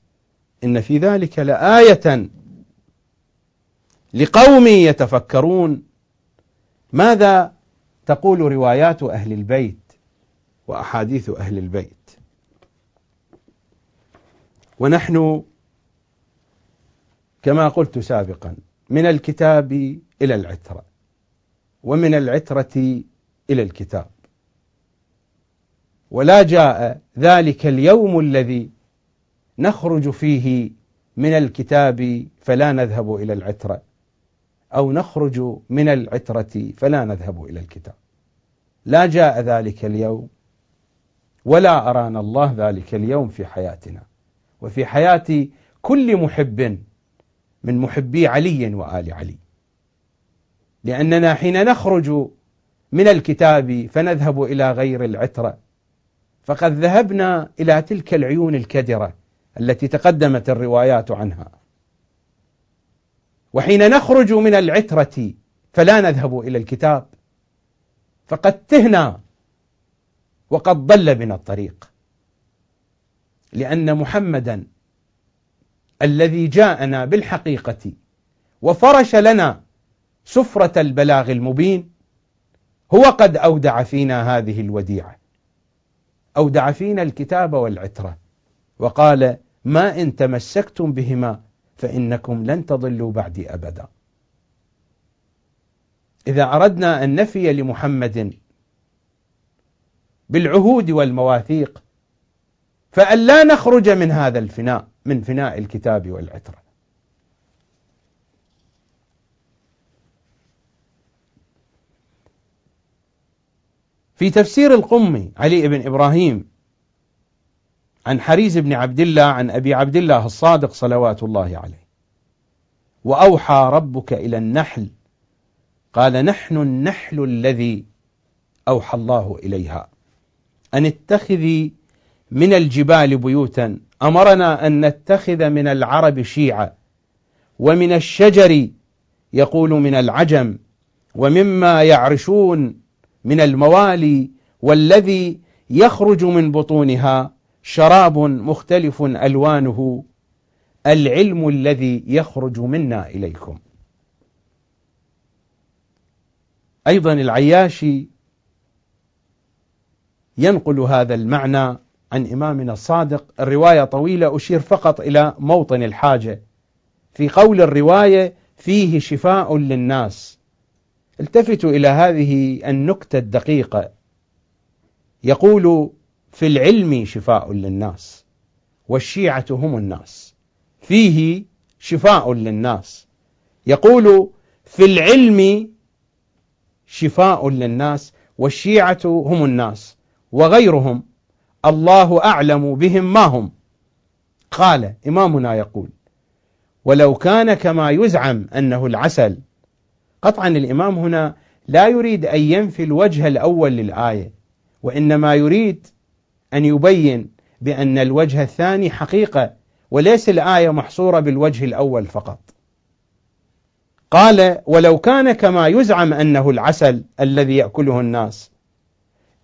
إن في ذلك لآية لقوم يتفكرون. ماذا تقول روايات أهل البيت وأحاديث أهل البيت؟ ونحن كما قلت سابقا من الكتاب إلى العترة ومن العترة إلى الكتاب. ولا جاء ذلك اليوم الذي نخرج فيه من الكتاب فلا نذهب إلى العترة أو نخرج من العترة فلا نذهب إلى الكتاب. لا جاء ذلك اليوم ولا أرانا الله ذلك اليوم في حياتنا. وفي حياة كل محب من محبي علي وآل علي. لأننا حين نخرج من الكتاب فنذهب إلى غير العترة فقد ذهبنا إلى تلك العيون الكدرة التي تقدمت الروايات عنها. وحين نخرج من العترة فلا نذهب إلى الكتاب فقد تهنا وقد ضل بنا الطريق. لأن محمدا الذي جاءنا بالحقيقة وفرش لنا سفرة البلاغ المبين هو قد أودع فينا هذه الوديعة. أودع فينا الكتاب والعترة. وقال ما إن تمسكتم بهما فإنكم لن تضلوا بعدي أبدا. إذا أردنا أن نفي لمحمد بالعهود والمواثيق فأن لا نخرج من هذا الفناء من فناء الكتاب والعترة. في تفسير القمي علي بن إبراهيم عن حريز بن عبد الله عن أبي عبد الله الصادق صلوات الله عليه. وأوحى ربك إلى النحل قال نحن النحل الذي أوحى الله إليها. أن اتخذي من الجبال بيوتا. أمرنا أن نتخذ من العرب شيعة. ومن الشجر يقول من العجم. ومما يعرشون من الموالي والذي يخرج من بطونها شراب مختلف ألوانه. العلم الذي يخرج منا إليكم. أيضا العياشي ينقل هذا المعنى عن إمامنا الصادق. الرواية طويلة أشير فقط إلى موطن الحاجة. في قول الرواية فيه شفاء للناس. التفتوا إلى هذه النكتة الدقيقة. يقول في العلم شفاء للناس والشيعة هم الناس. فيه شفاء للناس. يقول في العلم شفاء للناس والشيعة هم الناس وغيرهم. الله أعلم بهم ما هم. قال إمامنا يقول ولو كان كما يزعم أنه العسل. قطعا الإمام هنا لا يريد أن ينفي الوجه الأول للآية وإنما يريد أن يبين بأن الوجه الثاني حقيقة وليس الآية محصورة بالوجه الأول فقط. قال ولو كان كما يزعم أنه العسل الذي يأكله الناس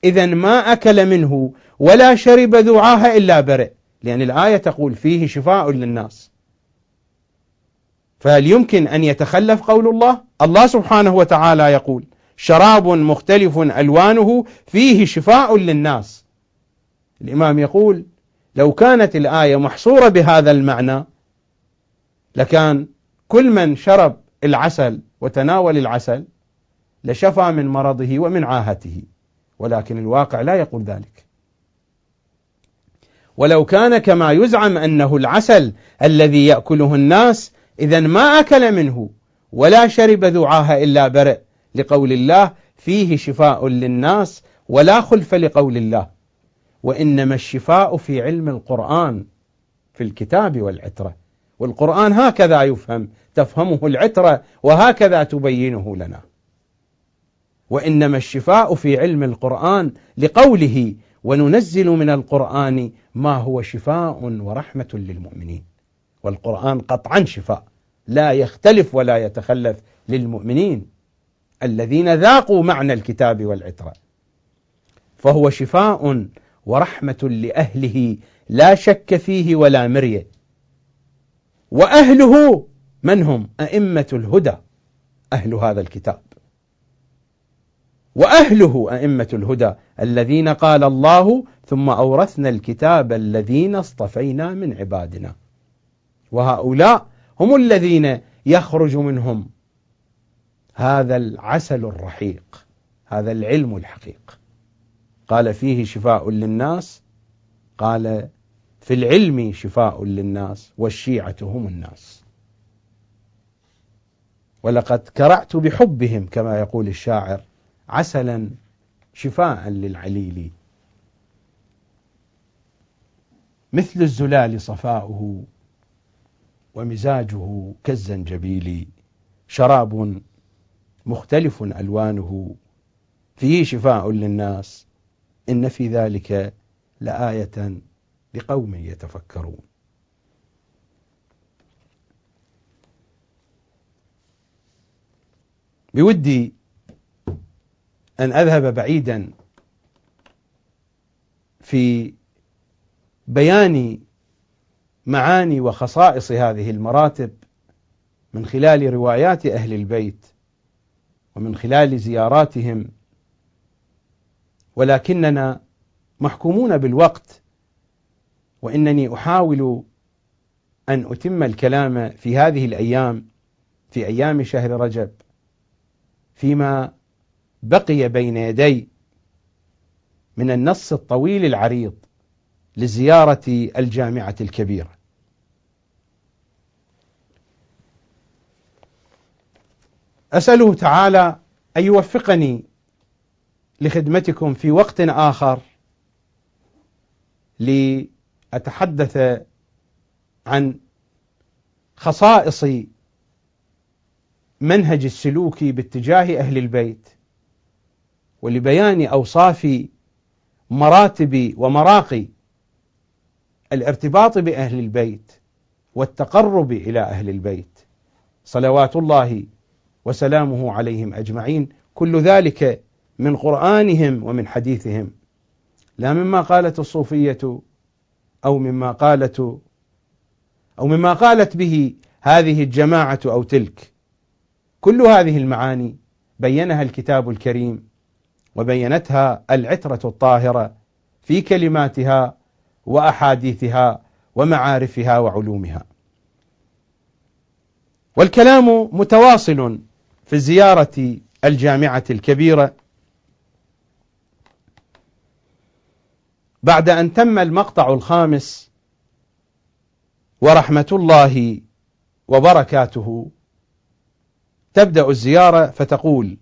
إذا ما أكل منه ولا شرب ذعاها إلا برئ. لأن الآية تقول فيه شفاء للناس. فهل يمكن أن يتخلف قول الله؟ الله سبحانه وتعالى يقول شراب مختلف ألوانه فيه شفاء للناس. الإمام يقول لو كانت الآية محصورة بهذا المعنى لكان كل من شرب العسل وتناول العسل لشفى من مرضه ومن عاهته. ولكن الواقع لا يقول ذلك. ولو كان كما يزعم أنه العسل الذي يأكله الناس اذا ما أكل منه ولا شرب ذعاها إلا برئ لقول الله فيه شفاء للناس ولا خلف لقول الله. وإنما الشفاء في علم القرآن في الكتاب والعترة. والقرآن هكذا يفهم تفهمه العترة وهكذا تبينه لنا. وإنما الشفاء في علم القرآن لقوله وننزل من القرآن ما هو شفاء ورحمة للمؤمنين. والقرآن قطعا شفاء لا يختلف ولا يتخلف للمؤمنين الذين ذاقوا معنى الكتاب والعترة. فهو شفاء ورحمة لأهله لا شك فيه ولا مريه. وأهله من هم؟ أئمة الهدى أهل هذا الكتاب. وأهله أئمة الهدى الذين قال الله ثم أورثنا الكتاب الذين اصطفينا من عبادنا. وهؤلاء هم الذين يخرج منهم هذا العسل الرحيق هذا العلم الحقيق. قال فيه شفاء للناس قال في العلم شفاء للناس والشيعة هم الناس. ولقد كرعت بحبهم كما يقول الشاعر عسلا شفاء للعليل. مثل الزلال صفاؤه ومزاجه كالزنجبيل. شراب مختلف ألوانه. فيه شفاء للناس. إن في ذلك لآية لقوم يتفكرون. بودي أن أذهب بعيدا في بيان معاني وخصائص هذه المراتب من خلال روايات أهل البيت ومن خلال زياراتهم ولكننا محكومون بالوقت وإنني أحاول أن أتم الكلام في هذه الأيام في أيام شهر رجب فيما بقي بين يدي من النص الطويل العريض لزيارة الجامعة الكبيرة. أسأله تعالى أن يوفقني لخدمتكم في وقت آخر لأتحدث عن خصائص منهج السلوك باتجاه أهل البيت. ولبيان أوصاف مراتب ومراقي الارتباط بأهل البيت والتقرب إلى أهل البيت. صلوات الله وسلامه عليهم أجمعين. كل ذلك من قرآنهم ومن حديثهم. لا مما قالت الصوفية أو مما قالت أو مما قالت به هذه الجماعة أو تلك. كل هذه المعاني بينها الكتاب الكريم. وبينتها العترة الطاهرة في كلماتها وأحاديثها ومعارفها وعلومها. والكلام متواصل في زيارة الجامعة الكبيرة بعد أن تم المقطع الخامس ورحمة الله وبركاته. تبدأ الزيارة فتقول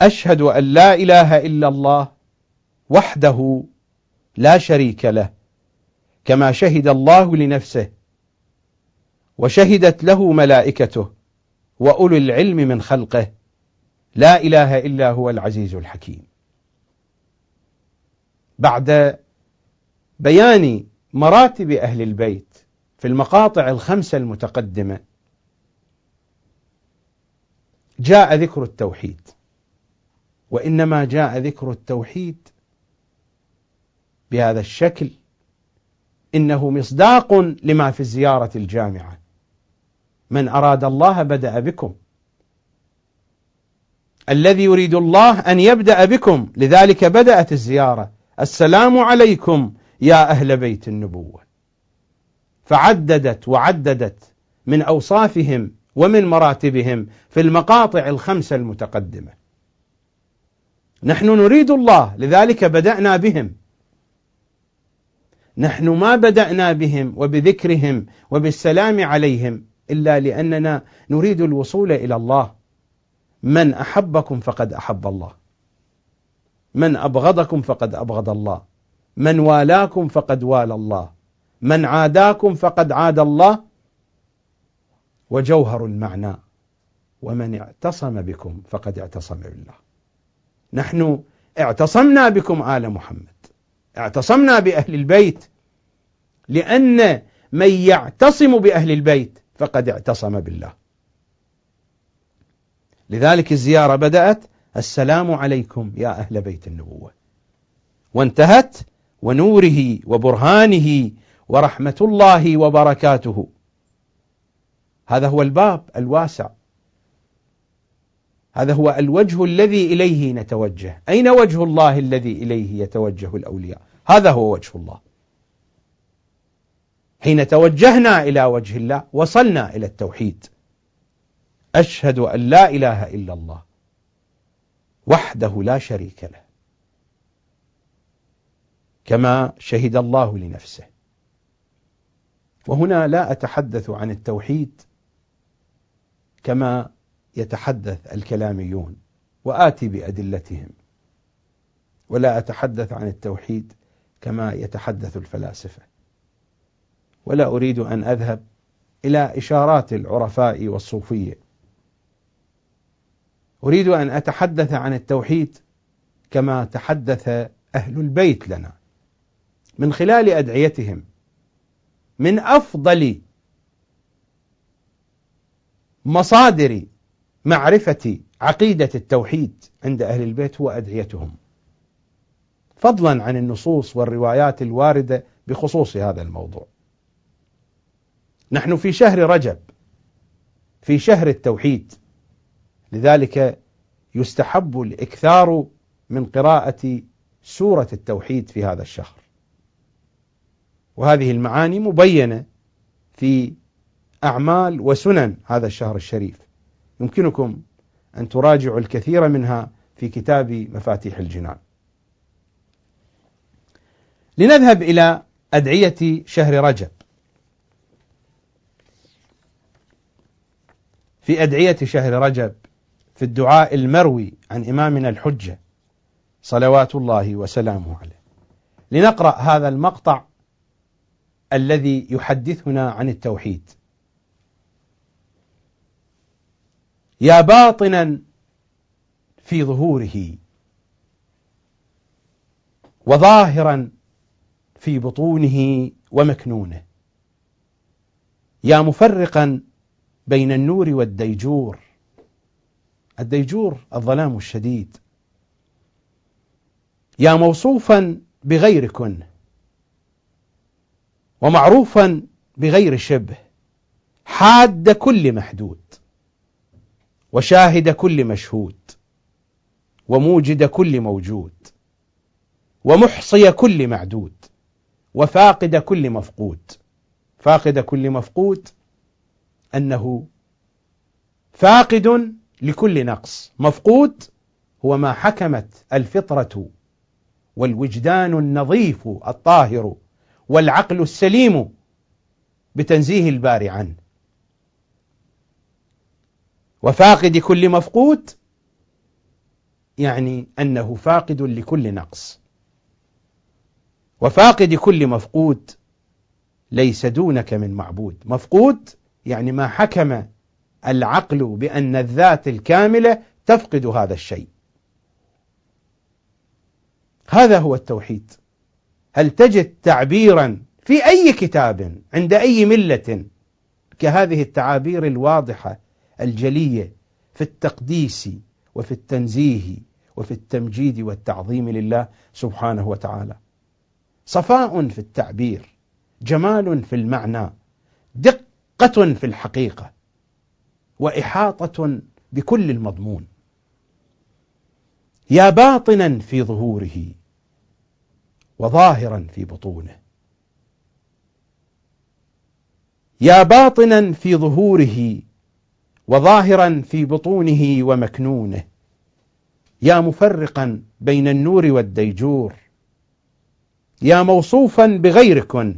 أشهد أن لا إله إلا الله وحده لا شريك له كما شهد الله لنفسه وشهدت له ملائكته وأولو العلم من خلقه. لا إله إلا هو العزيز الحكيم. بعد بيان مراتب أهل البيت في المقاطع الخمسة المتقدمة جاء ذكر التوحيد. وإنما جاء ذكر التوحيد بهذا الشكل. إنه مصداق لما في الزيارة الجامعة. من أراد الله بدأ بكم. الذي يريد الله أن يبدأ بكم. لذلك بدأت الزيارة. السلام عليكم يا أهل بيت النبوة. فعددت وعددت من أوصافهم ومن مراتبهم في المقاطع الخمسة المتقدمة. نحن نريد الله لذلك بدأنا بهم. نحن ما بدأنا بهم وبذكرهم وبالسلام عليهم إلا لأننا نريد الوصول إلى الله. من أحبكم فقد أحب الله. من أبغضكم فقد أبغض الله. من والاكم فقد والى الله. من عاداكم فقد عاد الله. وجوهر المعنى. ومن اعتصم بكم فقد اعتصم بالله. نحن اعتصمنا بكم آل محمد. اعتصمنا بأهل البيت. لأن من يعتصم بأهل البيت فقد اعتصم بالله. لذلك الزيارة بدأت. السلام عليكم يا أهل بيت النبوة. وانتهت ونوره وبرهانه ورحمة الله وبركاته. هذا هو الباب الواسع. هذا هو الوجه الذي إليه نتوجه. أين وجه الله الذي إليه يتوجه الأولياء؟ هذا هو وجه الله. حين توجهنا إلى وجه الله وصلنا إلى التوحيد. أشهد أن لا إله إلا الله وحده لا شريك له كما شهد الله لنفسه. وهنا لا أتحدث عن التوحيد كما يتحدث الكلاميون وآتي بأدلتهم. ولا أتحدث عن التوحيد كما يتحدث الفلاسفة. ولا أريد أن أذهب إلى إشارات العرفاء والصوفية. أريد أن أتحدث عن التوحيد كما تحدث أهل البيت لنا. من خلال أدعيتهم من أفضل مصادر معرفة عقيدة التوحيد عند أهل البيت هو أدعيتهم فضلا عن النصوص والروايات الواردة بخصوص هذا الموضوع. نحن في شهر رجب في شهر التوحيد. لذلك يستحب الإكثار من قراءة سورة التوحيد في هذا الشهر. وهذه المعاني مبينة في أعمال وسنن هذا الشهر الشريف. يمكنكم أن تراجعوا الكثير منها في كتاب مفاتيح الجنان. لنذهب إلى أدعية شهر رجب. في أدعية شهر رجب في الدعاء المروي عن إمامنا الحجة صلوات الله وسلامه عليه. لنقرأ هذا المقطع الذي يحدثنا عن التوحيد. يا باطنا في ظهوره وظاهرا في بطونه ومكنونه. يا مفرقا بين النور والديجور الديجور الظلام الشديد. يا موصوفا بغير كن ومعروفا بغير شبه حاد كل محدود. وشاهد كل مشهود وموجد كل موجود ومحصي كل معدود وفاقد كل مفقود. فاقد كل مفقود أنه فاقد لكل نقص. مفقود هو ما حكمت الفطرة والوجدان النظيف الطاهر والعقل السليم بتنزيه الباري عنه وفاقد كل مفقود يعني أنه فاقد لكل نقص. وفاقد كل مفقود ليس دونك من معبود. مفقود يعني ما حكم العقل بأن الذات الكاملة تفقد هذا الشيء. هذا هو التوحيد. هل تجد تعبيرا في أي كتاب عند أي ملة كهذه التعابير الواضحة الجلية في التقديس وفي التنزيه وفي التمجيد والتعظيم لله سبحانه وتعالى. صفاء في التعبير جمال في المعنى دقة في الحقيقة وإحاطة بكل المضمون. يا باطنا في ظهوره وظاهرا في بطونه. يا باطنا في ظهوره وظاهرا في بطونه ومكنونه. يا مفرقا بين النور والديجور. يا موصوفا بغير كن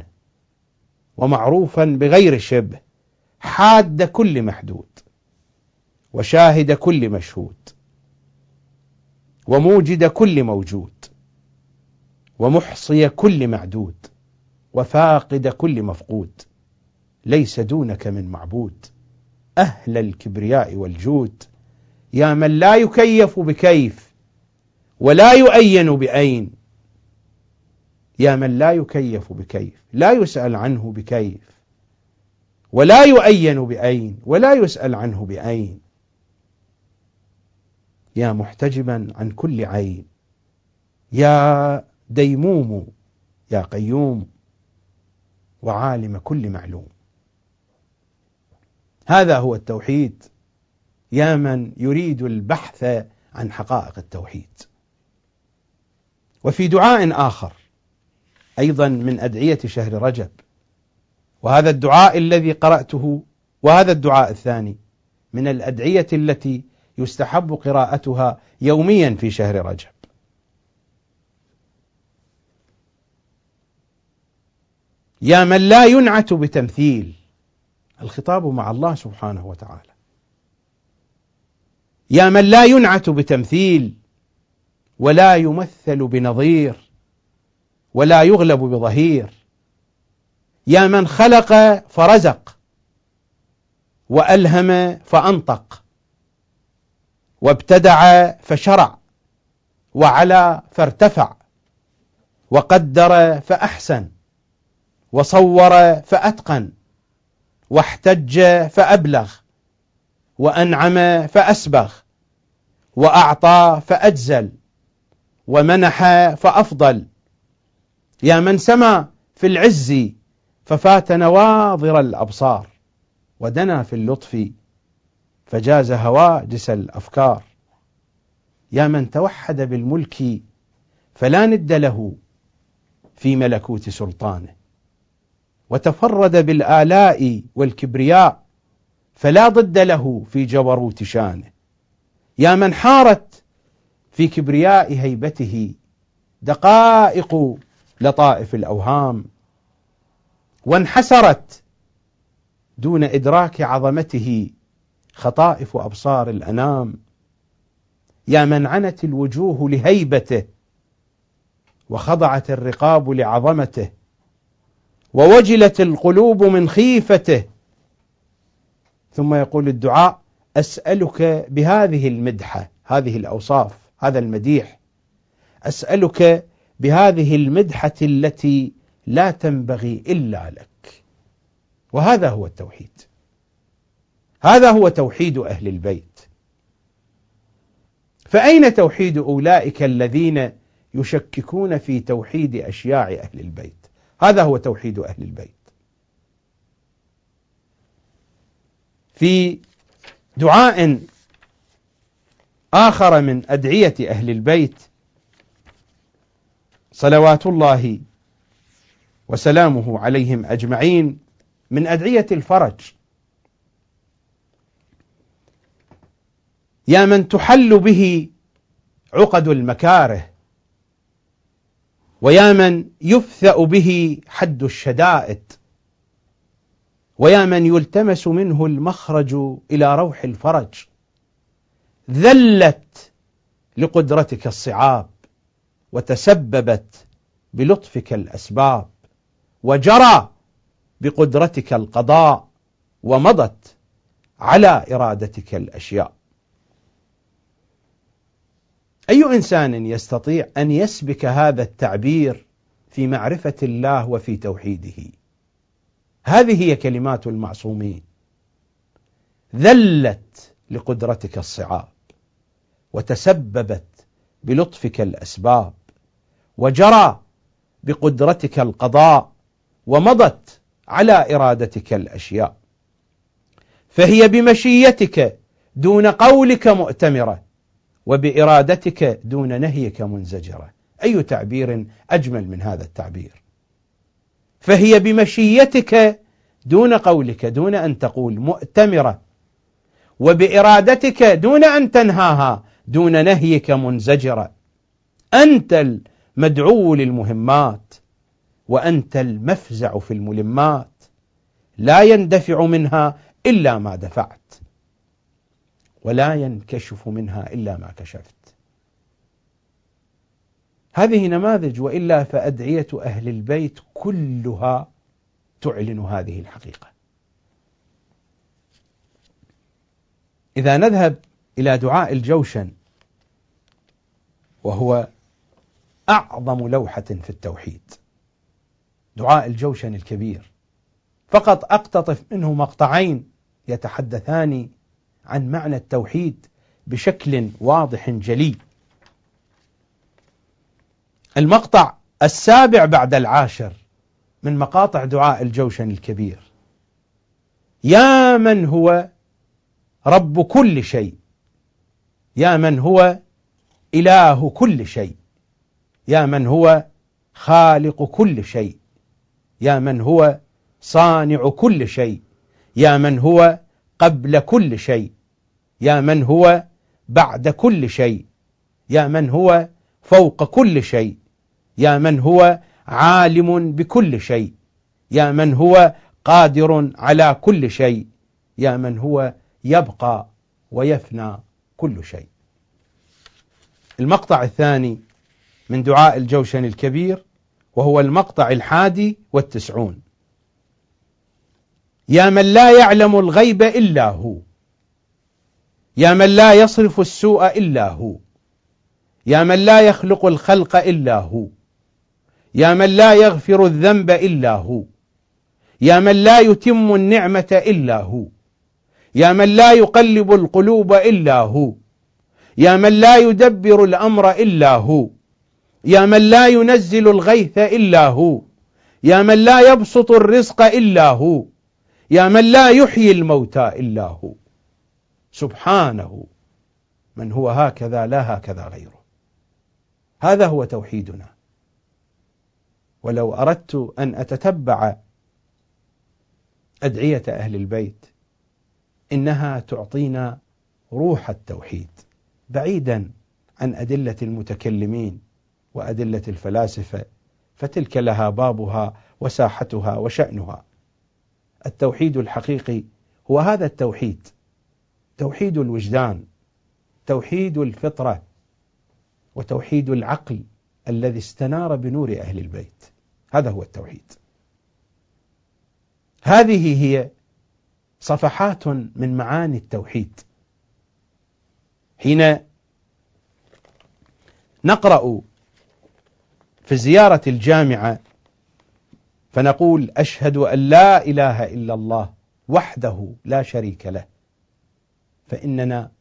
ومعروفا بغير شبه. حاد كل محدود. وشاهد كل مشهود. وموجد كل موجود. ومحصي كل معدود. وفاقد كل مفقود. ليس دونك من معبود. أهل الكبرياء والجود. يا من لا يكيف بكيف ولا يؤين بأين يا من لا يكيف بكيف لا يسأل عنه بكيف. ولا يؤين بأين ولا يسأل عنه بأين يا محتجبا عن كل عين. يا ديموم يا قيوم. وعالم كل معلوم. هذا هو التوحيد. يا من يريد البحث عن حقائق التوحيد. وفي دعاء آخر أيضا من أدعية شهر رجب. وهذا الدعاء الذي قرأته وهذا الدعاء الثاني من الأدعية التي يستحب قراءتها يوميا في شهر رجب. يا من لا ينعت بتمثيل الخطاب مع الله سبحانه وتعالى. يا من لا ينعت بتمثيل ولا يمثل بنظير ولا يغلب بظهير. يا من خلق فرزق وألهم فأنطق وابتدع فشرع وعلى فارتفع وقدر فأحسن وصور فأتقن. واحتج فأبلغ وأنعم فأسبغ وأعطى فأجزل ومنح فأفضل. يا من سما في العز ففات نواظر الأبصار ودنا في اللطف فجاز هواجس الأفكار. يا من توحد بالملك فلا ند له في ملكوت سلطانه. وتفرد بالآلاء والكبرياء فلا ضد له في جبروت شانه. يا من حارت في كبرياء هيبته دقائق لطائف الأوهام. وانحسرت دون إدراك عظمته خطائف أبصار الأنام. يا من عنت الوجوه لهيبته وخضعت الرقاب لعظمته. ووجلت القلوب من خيفته. ثم يقول الدعاء أسألك بهذه المدحة هذه الأوصاف هذا المديح. أسألك بهذه المدحة التي لا تنبغي إلا لك. وهذا هو التوحيد. هذا هو توحيد أهل البيت. فأين توحيد أولئك الذين يشككون في توحيد أشياع أهل البيت؟ هذا هو توحيد أهل البيت. في دعاء آخر من أدعية أهل البيت صلوات الله وسلامه عليهم أجمعين من أدعية الفرج. يا من تحل به عقد المكاره ويا من يفثأ به حد الشدائد. ويا من يلتمس منه المخرج إلى روح الفرج. ذلت لقدرتك الصعاب وتسببت بلطفك الأسباب وجرى بقدرتك القضاء ومضت على إرادتك الأشياء. أي إنسان يستطيع أن يسبك هذا التعبير في معرفة الله وفي توحيده؟ هذه هي كلمات المعصومين. ذلت لقدرتك الصعاب وتسببت بلطفك الأسباب وجرى بقدرتك القضاء ومضت على إرادتك الأشياء. فهي بمشيتك دون قولك مؤتمرة. وبإرادتك دون نهيك منزجرة. أي تعبير أجمل من هذا التعبير؟ فهي بمشيتك دون قولك دون أن تقول مؤتمرة. وبإرادتك دون أن تنهاها دون نهيك منزجرة. أنت المدعو للمهمات وأنت المفزع في الملمات. لا يندفع منها إلا ما دفعت. ولا ينكشف منها إلا ما كشفت هذه نماذج وإلا فأدعية أهل البيت كلها تعلن هذه الحقيقة. إذا نذهب إلى دعاء الجوشن وهو أعظم لوحة في التوحيد. دعاء الجوشن الكبير. فقط أقتطف منه مقطعين يتحدثان عن معنى التوحيد بشكل واضح جلي. المقطع السابع بعد العاشر من مقاطع دعاء الجوشن الكبير. يا من هو رب كل شيء؟ يا من هو إله كل شيء؟ يا من هو خالق كل شيء؟ يا من هو صانع كل شيء؟ يا من هو قبل كل شيء. يا من هو بعد كل شيء. يا من هو فوق كل شيء. يا من هو عالم بكل شيء. يا من هو قادر على كل شيء. يا من هو يبقى ويفنى كل شيء. المقطع الثاني من دعاء الجوشن الكبير وهو المقطع الحادي والتسعون. يا من لا يعلم الغيب إلا هو. يا من لا يصرف السوء إلا هو. يا من لا يخلق الخلق إلا هو. يا من لا يغفر الذنب إلا هو. يا من لا يتم النعمة إلا هو. يا من لا يقلب القلوب إلا هو. يا من لا يدبر الأمر إلا هو. يا من لا ينزل الغيث إلا هو. يا من لا يبسط الرزق إلا هو. يا من لا يحيي الموتى إلا هو. سبحانه. من هو هكذا لا هكذا غيره. هذا هو توحيدنا. ولو أردت أن أتتبع أدعية أهل البيت إنها تعطينا روح التوحيد. بعيدا عن أدلة المتكلمين وأدلة الفلاسفة فتلك لها بابها وساحتها وشأنها. التوحيد الحقيقي. هو هذا التوحيد. توحيد الوجدان توحيد الفطرة وتوحيد العقل الذي استنار بنور أهل البيت. هذا هو التوحيد. هذه هي صفحات من معاني التوحيد. حين نقرأ في زيارة الجامعة فنقول أشهد أن لا إله إلا الله وحده لا شريك له. فإننا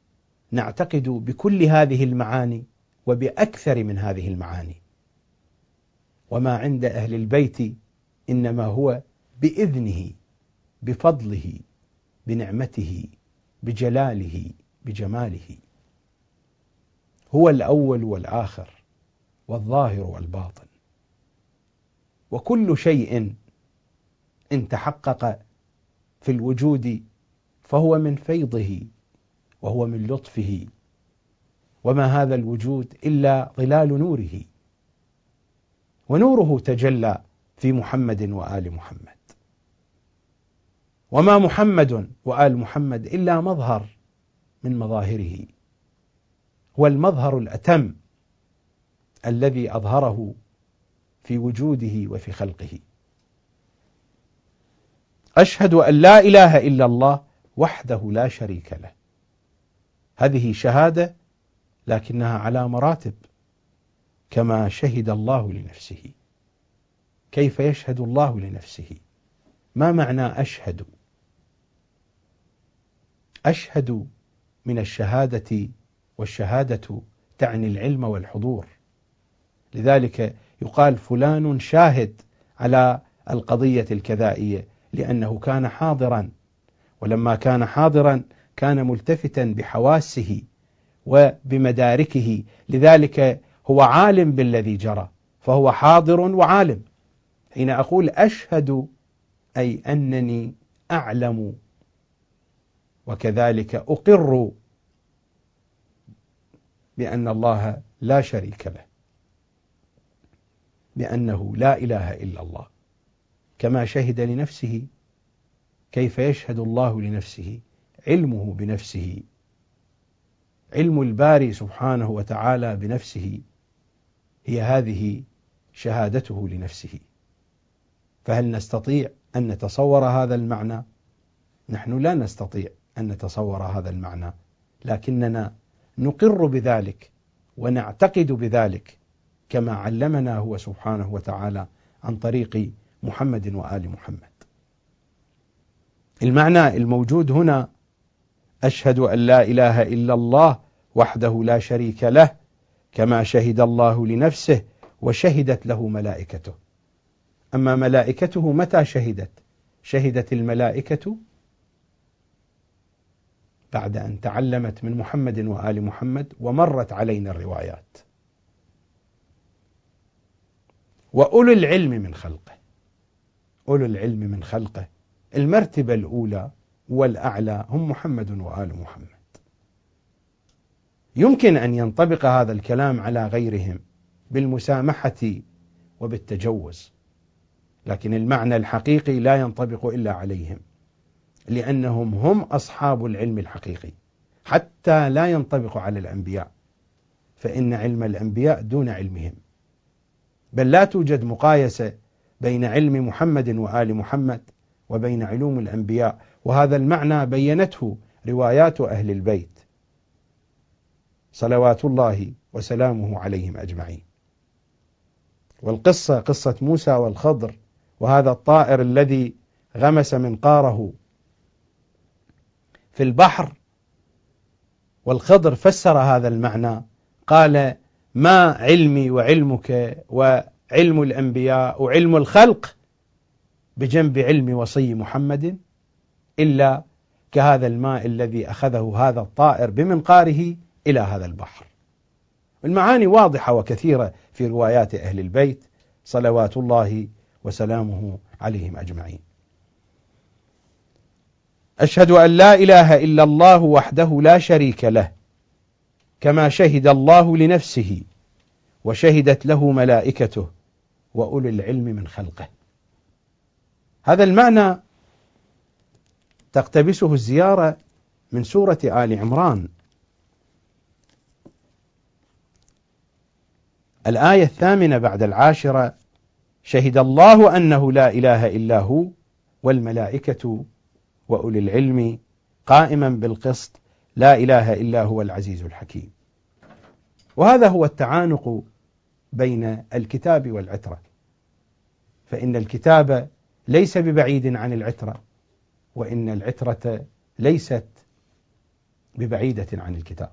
نعتقد بكل هذه المعاني وبأكثر من هذه المعاني. وما عند أهل البيت إنما هو بإذنه بفضله بنعمته بجلاله بجماله. هو الأول والآخر والظاهر والباطن. وكل شيء إن تحقق في الوجود فهو من فيضه وهو من لطفه. وما هذا الوجود إلا ظلال نوره. ونوره تجلى في محمد وآل محمد. وما محمد وآل محمد إلا مظهر من مظاهره. هو المظهر الأتم الذي أظهره في وجوده وفي خلقه. أشهد أن لا إله إلا الله وحده لا شريك له. هذه شهادة لكنها على مراتب كما شهد الله لنفسه. كيف يشهد الله لنفسه؟ ما معنى أشهد؟ أشهد من الشهادة والشهادة تعني العلم والحضور. لذلك يقال فلان شاهد على القضية الكذائية لأنه كان حاضرا. ولما كان حاضرا كان ملتفتا بحواسه وبمداركه. لذلك هو عالم بالذي جرى فهو حاضر وعالم. حين أقول أشهد أي أنني أعلم وكذلك أقر بأن الله لا شريك له. بأنه لا إله إلا الله. كما شهد لنفسه كيف يشهد الله لنفسه؟ علمه بنفسه. علم الباري سبحانه وتعالى بنفسه هي هذه شهادته لنفسه. فهل نستطيع أن نتصور هذا المعنى؟ نحن لا نستطيع أن نتصور هذا المعنى لكننا نقر بذلك ونعتقد بذلك. كما علمنا هو سبحانه وتعالى عن طريق محمد وآل محمد. المعنى الموجود هنا أشهد أن لا إله إلا الله وحده لا شريك له كما شهد الله لنفسه وشهدت له ملائكته. أما ملائكته متى شهدت؟ شهدت الملائكة بعد أن تعلمت من محمد وآل محمد ومرت علينا الروايات. وأولو العلم من خلقه. أولو العلم من خلقه. المرتبة الأولى والأعلى هم محمد وآل محمد. يمكن أن ينطبق هذا الكلام على غيرهم بالمسامحة وبالتجوز لكن المعنى الحقيقي لا ينطبق إلا عليهم لأنهم هم أصحاب العلم الحقيقي. حتى لا ينطبق على الأنبياء فإن علم الأنبياء دون علمهم. بل لا توجد مقايسة بين علم محمد وآل محمد وبين علوم الأنبياء وهذا المعنى بينته روايات أهل البيت. صلوات الله وسلامه عليهم أجمعين. والقصة قصة موسى والخضر وهذا الطائر الذي غمس منقاره في البحر والخضر فسر هذا المعنى قال ما علمي وعلمك وعلم الأنبياء وعلم الخلق بجنب علم وصي محمد إلا كهذا الماء الذي أخذه هذا الطائر بمنقاره إلى هذا البحر. المعاني واضحة وكثيرة في روايات أهل البيت صلوات الله وسلامه عليهم أجمعين. أشهد أن لا إله إلا الله وحده لا شريك له كما شهد الله لنفسه وشهدت له ملائكته وأولي العلم من خلقه. هذا المعنى تقتبسه الزيارة من سورة آل عمران. الآية الثامنة بعد العاشرة شهد الله أنه لا إله إلا هو والملائكة وأولي العلم قائما بالقسط لا إله إلا هو العزيز الحكيم. وهذا هو التعانق بين الكتاب والعترة. فإن الكتاب ليس ببعيد عن العترة وإن العترة ليست ببعيدة عن الكتاب.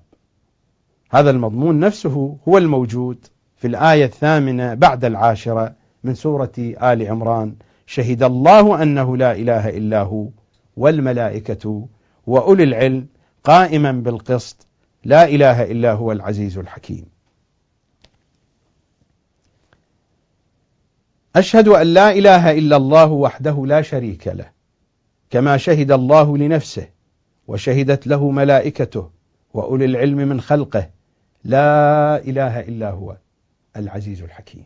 هذا المضمون نفسه هو الموجود في الآية الثامنة بعد العاشرة من سورة آل عمران. شهد الله أنه لا إله إلا هو والملائكة وأولي العلم قائما بالقسط لا إله إلا هو العزيز الحكيم. أشهد أن لا إله إلا الله وحده لا شريك له كما شهد الله لنفسه وشهدت له ملائكته وأولي العلم من خلقه لا إله إلا هو العزيز الحكيم.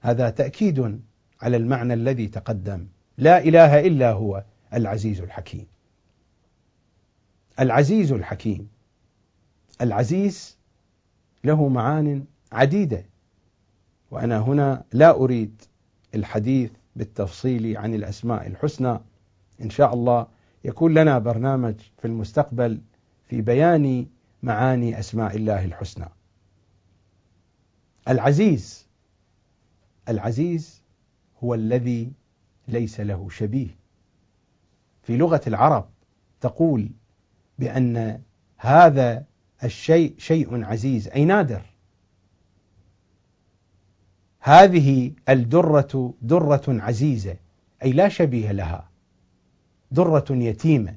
هذا تأكيد على المعنى الذي تقدم لا إله إلا هو العزيز الحكيم. العزيز الحكيم. العزيز له معان عديدة. وأنا هنا لا أريد الحديث بالتفصيل عن الأسماء الحسنى. إن شاء الله يكون لنا برنامج في المستقبل في بيان معاني أسماء الله الحسنى. العزيز العزيز هو الذي ليس له شبيه. في لغة العرب تقول بأن هذا الشيء شيء عزيز أي نادر. هذه الدرة درة عزيزة أي لا شبيه لها. درة يتيمة.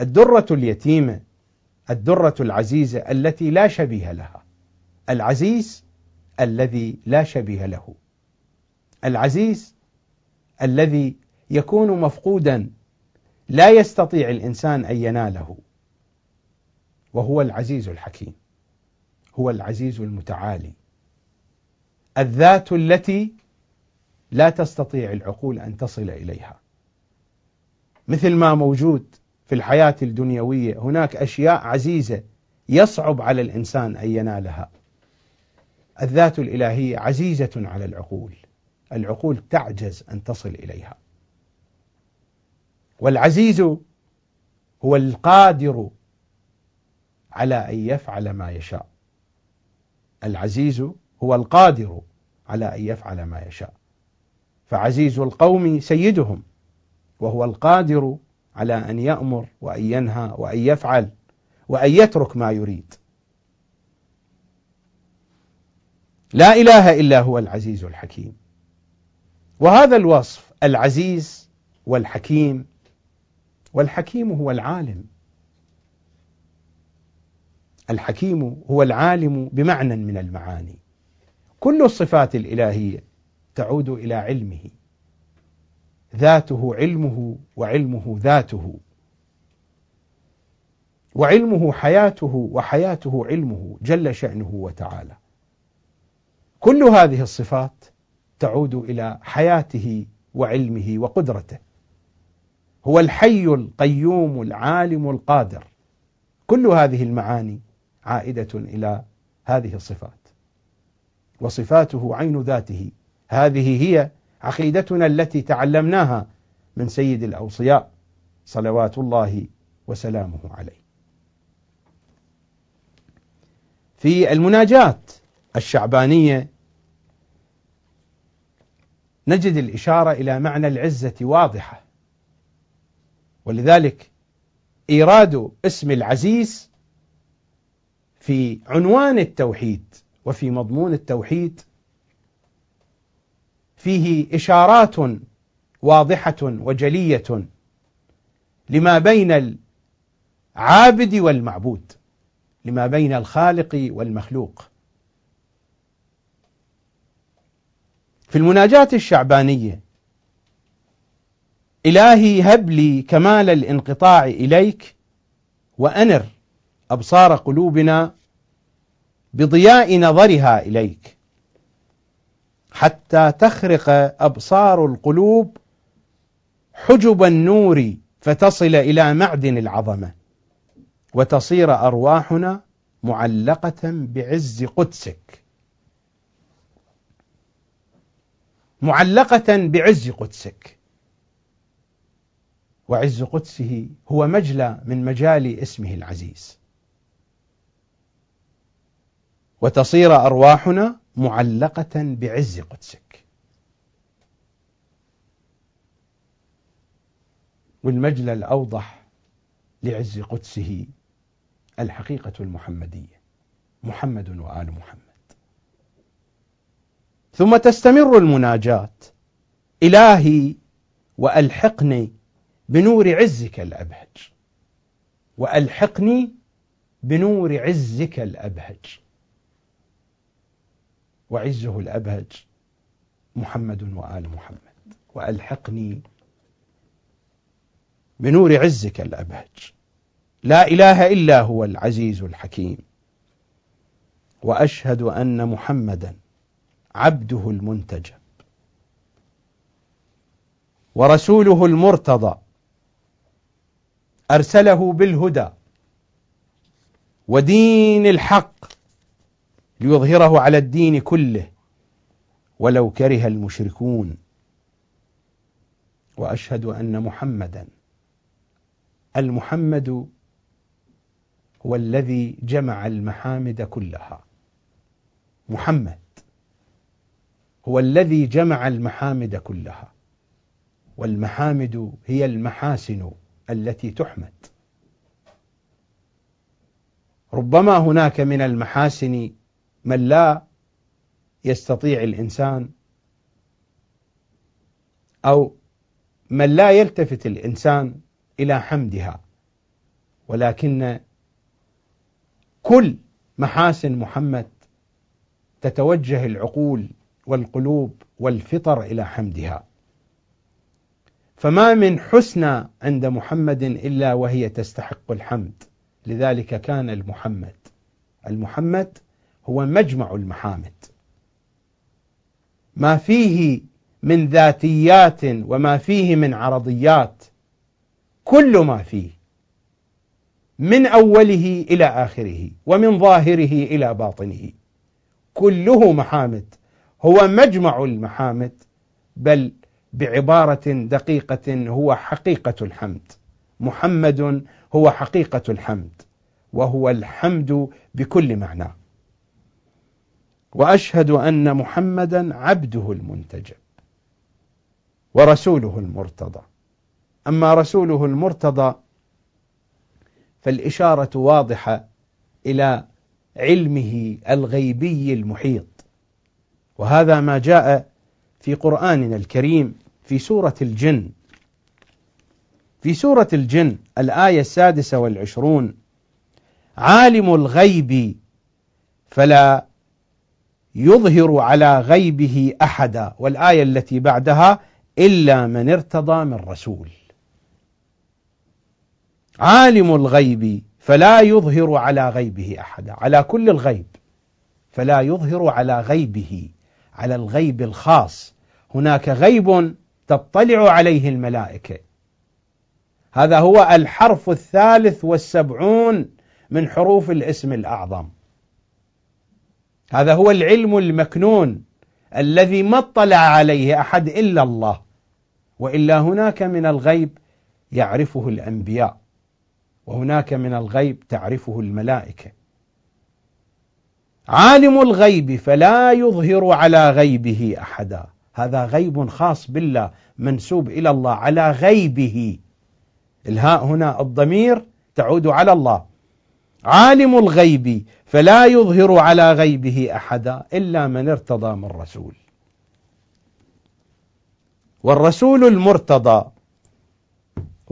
الدرة اليتيمة الدرة العزيزة التي لا شبيه لها. العزيز الذي لا شبيه له. العزيز الذي يكون مفقودا لا يستطيع الإنسان أن يناله. وهو العزيز الحكيم هو العزيز المتعالي. الذات التي لا تستطيع العقول أن تصل إليها. مثل ما موجود في الحياة الدنيوية هناك أشياء عزيزة يصعب على الإنسان أن ينالها. الذات الإلهية عزيزة على العقول. العقول تعجز أن تصل إليها. والعزيز هو القادر على أن يفعل ما يشاء. العزيز هو القادر على أن يفعل ما يشاء. فعزيز القوم سيدهم وهو القادر على أن يأمر وأن ينهى وأن يفعل وأن يترك ما يريد. لا إله إلا هو العزيز الحكيم. وهذا الوصف العزيز والحكيم والحكيم هو العالم. الحكيم هو العالم بمعنى من المعاني. كل الصفات الإلهية تعود إلى علمه. ذاته علمه وعلمه ذاته. وعلمه حياته وحياته علمه جل شأنه وتعالى. كل هذه الصفات تعود إلى حياته وعلمه وقدرته. هو الحي القيوم العالم القادر. كل هذه المعاني عائدة إلى هذه الصفات. وصفاته عين ذاته. هذه هي عقيدتنا التي تعلمناها من سيد الأوصياء صلوات الله وسلامه عليه. في المناجات الشعبانية نجد الإشارة إلى معنى العزة واضحة. ولذلك إيراد اسم العزيز في عنوان التوحيد وفي مضمون التوحيد فيه إشارات واضحة وجلية لما بين العابد والمعبود لما بين الخالق والمخلوق. في المناجاة الشعبانية إلهي هب لي كمال الانقطاع إليك وأنر أبصار قلوبنا بضياء نظرها إليك. حتى تخرق أبصار القلوب حجب النور فتصل إلى معدن العظمة. وتصير أرواحنا معلقة بعز قدسك. معلقة بعز قدسك. وعز قدسه هو مجلى من مجال اسمه العزيز. وتصير أرواحنا معلقة بعز قدسك. والمجلى الأوضح لعز قدسه الحقيقة المحمدية محمد وآل محمد. ثم تستمر المناجات إلهي وألحقني بنور عزك الأبهج. وألحقني بنور عزك الأبهج. وعزه الأبهج محمد وآل محمد. وألحقني بنور عزك الأبهج. لا إله إلا هو العزيز الحكيم. وأشهد أن محمدا عبده المنتجب. ورسوله المرتضى. أرسله بالهدى. ودين الحق. ليظهره على الدين كله ولو كره المشركون. وأشهد أن محمدا المحمد هو الذي جمع المحامد كلها. محمد هو الذي جمع المحامد كلها. والمحامد هي المحاسن التي تحمد. ربما هناك من المحاسن من لا يستطيع الإنسان أو من لا يلتفت الإنسان إلى حمدها ولكن كل محاسن محمد تتوجه العقول والقلوب والفطر إلى حمدها. فما من حسنى عند محمد إلا وهي تستحق الحمد لذلك كان المحمد. المحمد هو مجمع المحامد. ما فيه من ذاتيات وما فيه من عرضيات كل ما فيه من أوله إلى آخره ومن ظاهره إلى باطنه. كله محامد هو مجمع المحامد بل بعبارة دقيقة هو حقيقة الحمد. محمد هو حقيقة الحمد وهو الحمد بكل معناه وأشهد أن محمدا عبده المنتجب ورسوله المرتضى. أما رسوله المرتضى فالإشارة واضحة إلى علمه الغيبي المحيط. وهذا ما جاء في قرآننا الكريم في سورة الجن. في سورة الجن الآية السادسة والعشرون عالم الغيب فلا يظهر على غيبه أحدا والآية التي بعدها إلا من ارتضى من رسول. عالم الغيب فلا يظهر على غيبه أحدا على كل الغيب فلا يظهر على غيبه على الغيب الخاص. هناك غيب تطلع عليه الملائكة. هذا هو الحرف الثالث والسبعون من حروف الاسم الأعظم. هذا هو العلم المكنون الذي ما اطلع عليه أحد إلا الله وإلا هناك من الغيب يعرفه الأنبياء وهناك من الغيب تعرفه الملائكة. عالم الغيب فلا يظهر على غيبه أحدا هذا غيب خاص بالله منسوب إلى الله على غيبه. الهاء هنا الضمير تعود على الله. عالم الغيب فلا يظهر على غيبه أحدا إلا من ارتضى من رسول. والرسول المرتضى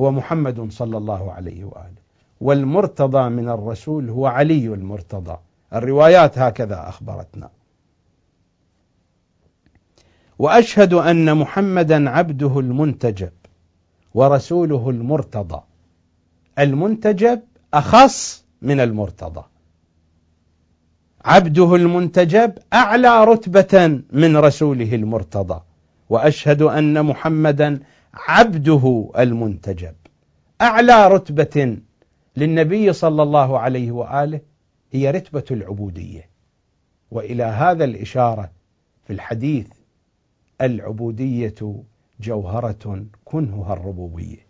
هو محمد صلى الله عليه وآله. والمرتضى من الرسول هو علي المرتضى. الروايات هكذا أخبرتنا. وأشهد أن محمدا عبده المنتجب ورسوله المرتضى. المنتجب أخص من المرتضى. عبده المنتجب أعلى رتبة من رسوله المرتضى وأشهد أن محمدا عبده المنتجب. أعلى رتبة للنبي صلى الله عليه وآله هي رتبة العبودية. وإلى هذا الإشارة في الحديث العبودية جوهرة كنهها الربوبية.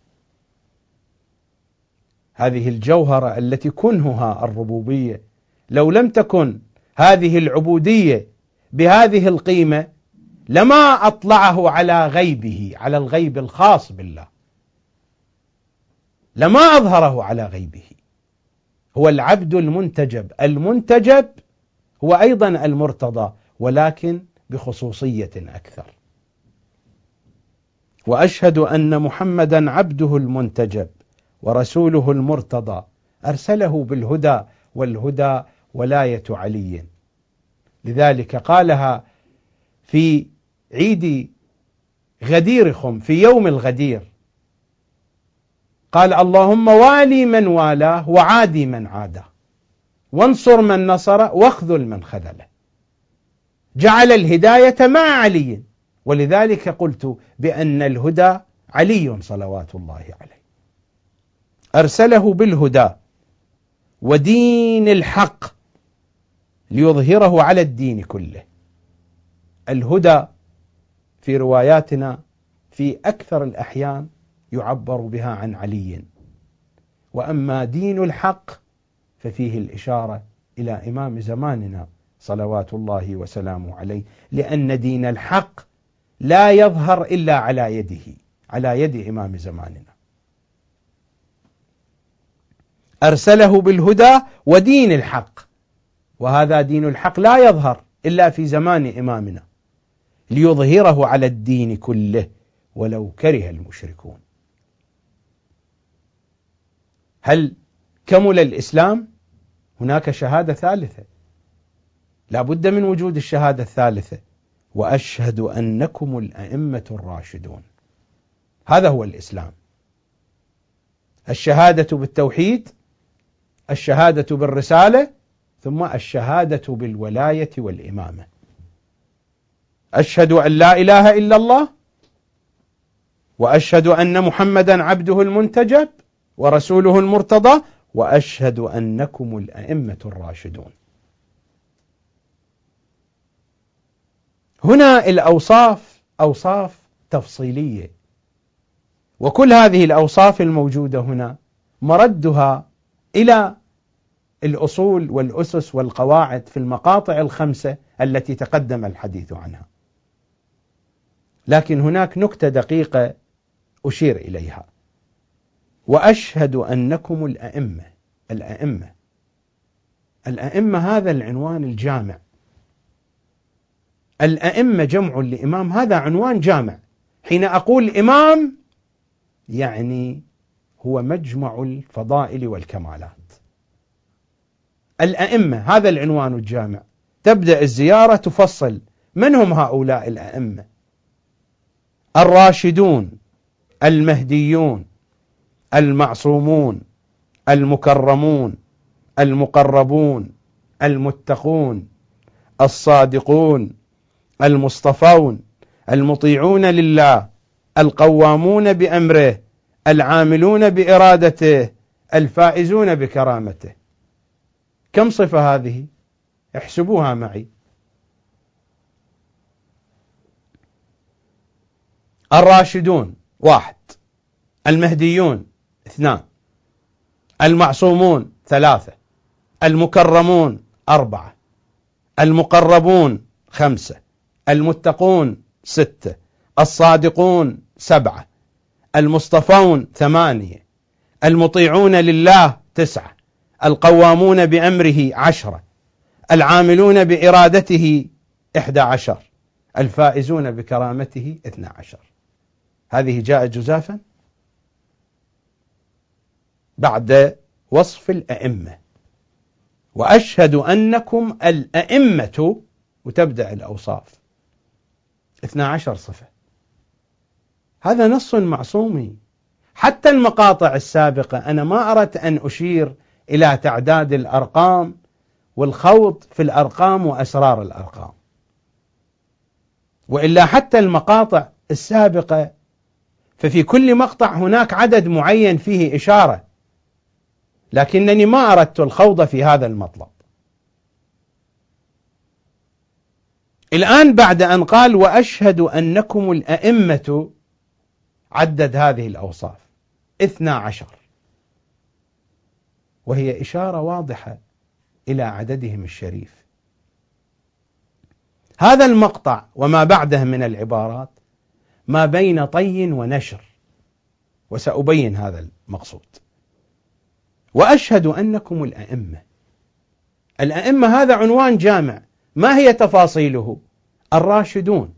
هذه الجوهرة التي كنهها الربوبية. لو لم تكن هذه العبودية بهذه القيمة لما أطلعه على غيبه على الغيب الخاص بالله. لما أظهره على غيبه. هو العبد المنتجب. المنتجب هو أيضا المرتضى ولكن بخصوصية أكثر. وأشهد أن محمدا عبده المنتجب. ورسوله المرتضى أرسله بالهدى والهدى ولاية علي. لذلك قالها في عيد غديركم في يوم الغدير. قال اللهم والي من والاه وعادي من عاداه وانصر من نصر واخذل من خذله. جعل الهداية مع علي. ولذلك قلت بأن الهدى علي صلوات الله عليه. أرسله بالهدى ودين الحق ليظهره على الدين كله. الهدى في رواياتنا في أكثر الأحيان يعبر بها عن علي. وأما دين الحق ففيه الإشارة إلى إمام زماننا صلوات الله وسلامه عليه لأن دين الحق لا يظهر إلا على يده على يد إمام زماننا. أرسله بالهدى ودين الحق. وهذا دين الحق لا يظهر إلا في زمان إمامنا ليظهره على الدين كله ولو كره المشركون. هل كمل الإسلام؟ هناك شهادة ثالثة. لا بد من وجود الشهادة الثالثة. وأشهد أنكم الأئمة الراشدون. هذا هو الإسلام. الشهادة بالتوحيد الشهادة بالرسالة ثم الشهادة بالولاية والإمامة. أشهد أن لا إله إلا الله وأشهد أن محمدا عبده المنتجب ورسوله المرتضى وأشهد أنكم الأئمة الراشدون. هنا الأوصاف أوصاف تفصيلية. وكل هذه الأوصاف الموجودة هنا مردها إلى الأصول والأسس والقواعد في المقاطع الخمسة التي تقدم الحديث عنها. لكن هناك نكتة دقيقة أشير إليها. وأشهد أنكم الأئمة، الأئمة. الأئمة هذا العنوان الجامع الأئمة جمع لإمام هذا عنوان جامع حين أقول إمام يعني هو مجمع الفضائل والكمالات الأئمة هذا العنوان الجامع. تبدأ الزيارة تفصل. من هم هؤلاء الأئمة؟ الراشدون المهديون المعصومون المكرمون المقربون المتقون الصادقون المصطفون المطيعون لله القوامون بأمره العاملون بإرادته الفائزون بكرامته. كم صفة هذه؟ احسبوها معي. الراشدون واحد. المهديون اثنان. المعصومون ثلاثة. المكرمون أربعة. المقربون خمسة. المتقون ستة. الصادقون سبعة. المصطفون ثمانية. المطيعون لله تسعة. القوامون بأمره عشرة العاملون بإرادته إحدى عشر الفائزون بكرامته اثنى عشر. هذه جاءت جزافا بعد وصف الأئمة. وأشهد أنكم الأئمة وتبدأ الأوصاف 12 صفة. هذا نص معصومي حتى المقاطع السابقة أنا ما أردت أن أشير إلى تعداد الأرقام والخوض في الأرقام وأسرار الأرقام. وإلا حتى المقاطع السابقة ففي كل مقطع هناك عدد معين فيه إشارة لكنني ما أردت الخوض في هذا المطلب. الآن بعد أن قال وأشهد أنكم الأئمة عدد هذه الأوصاف. اثنا عشر. وهي إشارة واضحة إلى عددهم الشريف. هذا المقطع وما بعده من العبارات ما بين طي ونشر وسأبين هذا المقصود. وأشهد أنكم الأئمة. الأئمة هذا عنوان جامع. ما هي تفاصيله؟ الراشدون.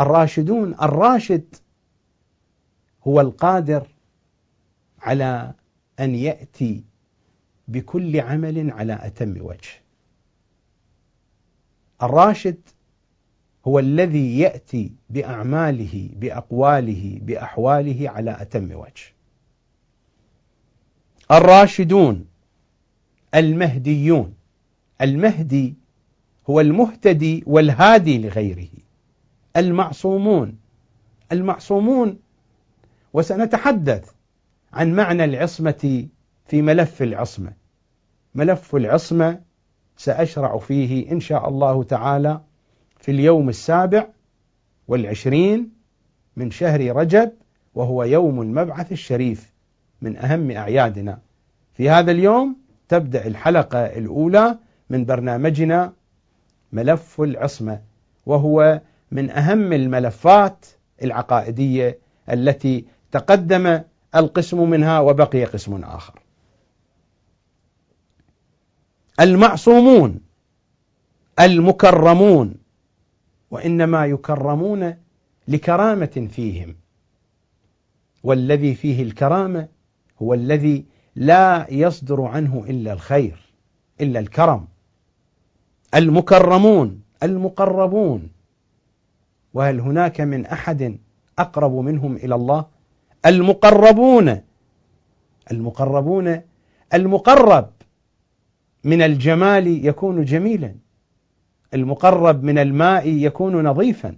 الراشدون الراشد هو القادر على أن يأتي بكل عمل على أتم وجه. الراشد هو الذي يأتي بأعماله بأقواله بأحواله على أتم وجه. الراشدون المهديون المهدي هو المهتدي والهادي لغيره. المعصومون المعصومون وسنتحدث عن معنى العصمة في ملف العصمة. ملف العصمة سأشرع فيه إن شاء الله تعالى في اليوم السابع والعشرين من شهر رجب وهو يوم المبعث الشريف من أهم أعيادنا. في هذا اليوم تبدأ الحلقة الأولى من برنامجنا ملف العصمة وهو من أهم الملفات العقائدية التي تقدم القسم منها وبقي قسم آخر. المعصومون المكرمون وإنما يكرمون لكرامة فيهم. والذي فيه الكرامة هو الذي لا يصدر عنه إلا الخير إلا الكرم. المكرمون المقربون. وهل هناك من أحد أقرب منهم إلى الله؟ المقربون المقربون المقرب. من الجمال يكون جميلا. المقرب من الماء يكون نظيفا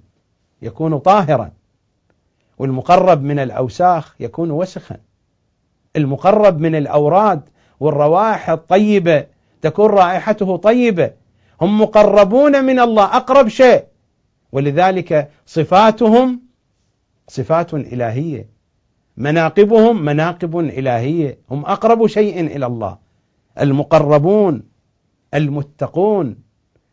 يكون طاهرا. والمقرب من الأوساخ يكون وسخا. المقرب من الأوراد والروائح الطيبة تكون رائحته طيبة. هم مقربون من الله أقرب شيء. ولذلك صفاتهم صفات إلهية. مناقبهم مناقب إلهية. هم أقرب شيء إلى الله. المقربون المتقون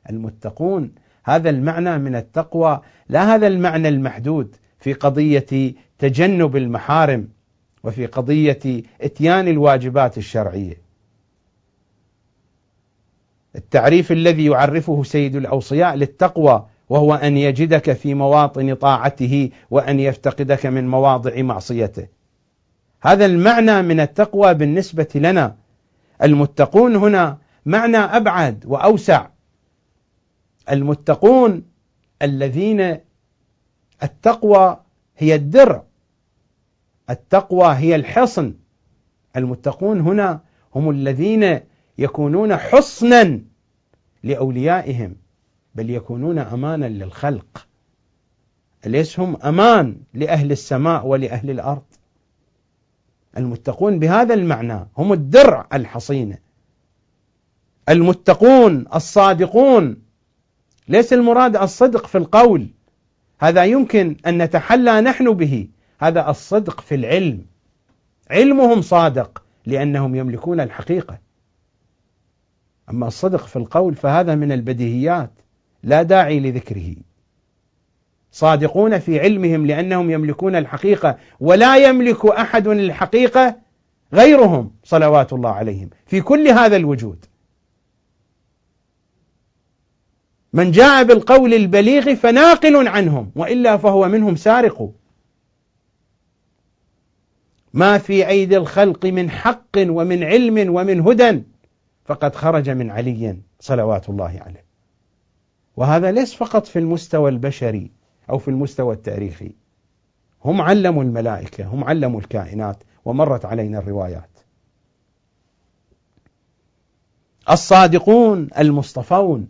المتقون. هذا المعنى من التقوى. لا هذا المعنى المحدود في قضية تجنب المحارم وفي قضية إتيان الواجبات الشرعية. التعريف الذي يعرفه سيد الأوصياء للتقوى وهو أن يجدك في مواطن طاعته وأن يفتقدك من مواضع معصيته. هذا المعنى من التقوى بالنسبة لنا المتقون هنا معنى أبعد وأوسع. المتقون الذين التقوى هي الدرع التقوى هي الحصن. المتقون هنا هم الذين يكونون حصنا لأوليائهم بل يكونون أمانا للخلق. أليس هم أمان لأهل السماء ولأهل الأرض؟ المتقون بهذا المعنى. هم الدرع الحصينة المتقون الصادقون. ليس المراد الصدق في القول. هذا يمكن أن نتحلى نحن به. هذا الصدق في العلم. علمهم صادق لأنهم يملكون الحقيقة. أما الصدق في القول فهذا من البديهيات. لا داعي لذكره. صادقون في علمهم لأنهم يملكون الحقيقة ولا يملك أحد الحقيقة غيرهم صلوات الله عليهم في كل هذا الوجود. من جاء بالقول البليغ فناقل عنهم وإلا فهو منهم سارق. ما في ايدي الخلق من حق ومن علم ومن هدى فقد خرج من علي صلوات الله عليه. وهذا ليس فقط في المستوى البشري أو في المستوى التاريخي. هم علموا الملائكة هم علموا الكائنات ومرت علينا الروايات. الصادقون المصطفون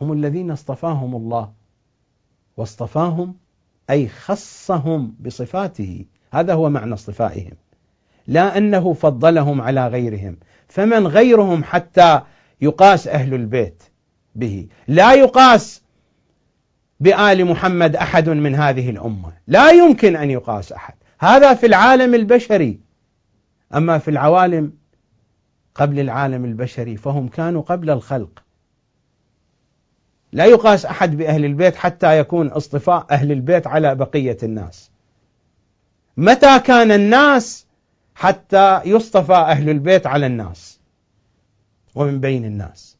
هم الذين اصطفاهم الله. واصطفاهم أي خصهم بصفاته. هذا هو معنى اصطفائهم. لا أنه فضلهم على غيرهم. فمن غيرهم حتى يقاس أهل البيت به؟ لا يقاس بآل محمد أحد من هذه الأمة. لا يمكن أن يقاس أحد. هذا في العالم البشري. أما في العوالم قبل العالم البشري فهم كانوا قبل الخلق. لا يقاس أحد بأهل البيت حتى يكون اصطفاء أهل البيت على بقية الناس. متى كان الناس حتى يصطفى أهل البيت على الناس ومن بين الناس؟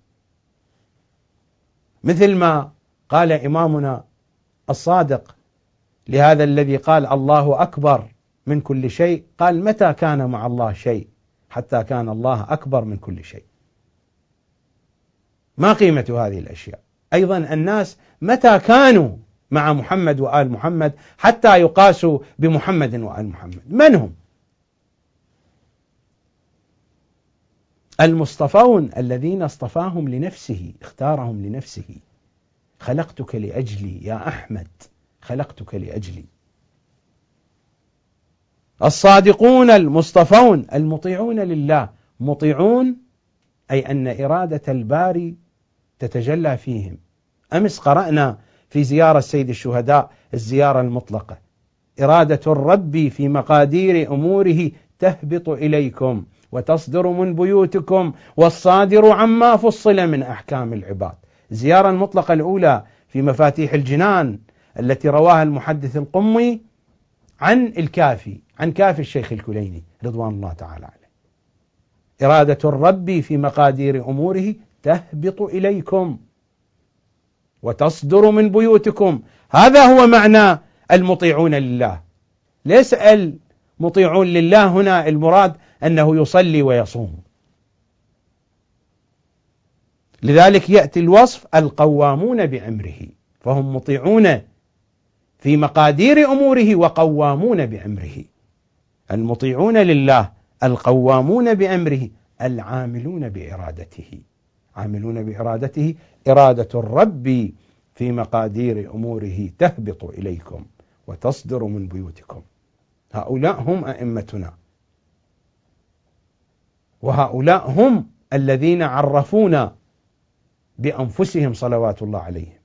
مثل ما قال إمامنا الصادق لهذا الذي قال الله أكبر من كل شيء قال متى كان مع الله شيء؟ حتى كان الله أكبر من كل شيء. ما قيمة هذه الأشياء؟ أيضا الناس متى كانوا مع محمد وآل محمد حتى يقاسوا بمحمد وآل محمد؟ من هم؟ المصطفون الذين اصطفاهم لنفسه اختارهم لنفسه. خلقتك لأجلي يا أحمد خلقتك لأجلي. الصادقون المصطفون المطيعون لله مطيعون أي أن إرادة الباري تتجلى فيهم. أمس قرأنا في زيارة سيد الشهداء الزيارة المطلقة. إرادة الرب في مقادير أموره تهبط إليكم وتصدر من بيوتكم والصادر عما فصل من أحكام العباد. الزيارة المطلقة الأولى في مفاتيح الجنان التي رواها المحدث القمي عن الكافي عن كافي الشيخ الكليني رضوان الله تعالى عليه. إرادة الرب في مقادير أموره تهبط إليكم وتصدر من بيوتكم. هذا هو معنى المطيعون لله. ليس المطيعون لله هنا المراد أنه يصلي ويصوم. لذلك يأتي الوصف القوامون بأمره فهم مطيعون في مقادير أموره وقوامون بأمره. المطيعون لله القوامون بأمره العاملون بإرادته. عاملون بإرادته إرادة الرب في مقادير أموره تهبط إليكم وتصدر من بيوتكم. هؤلاء هم أئمتنا. وهؤلاء هم الذين عرفونا بأنفسهم صلوات الله عليهم.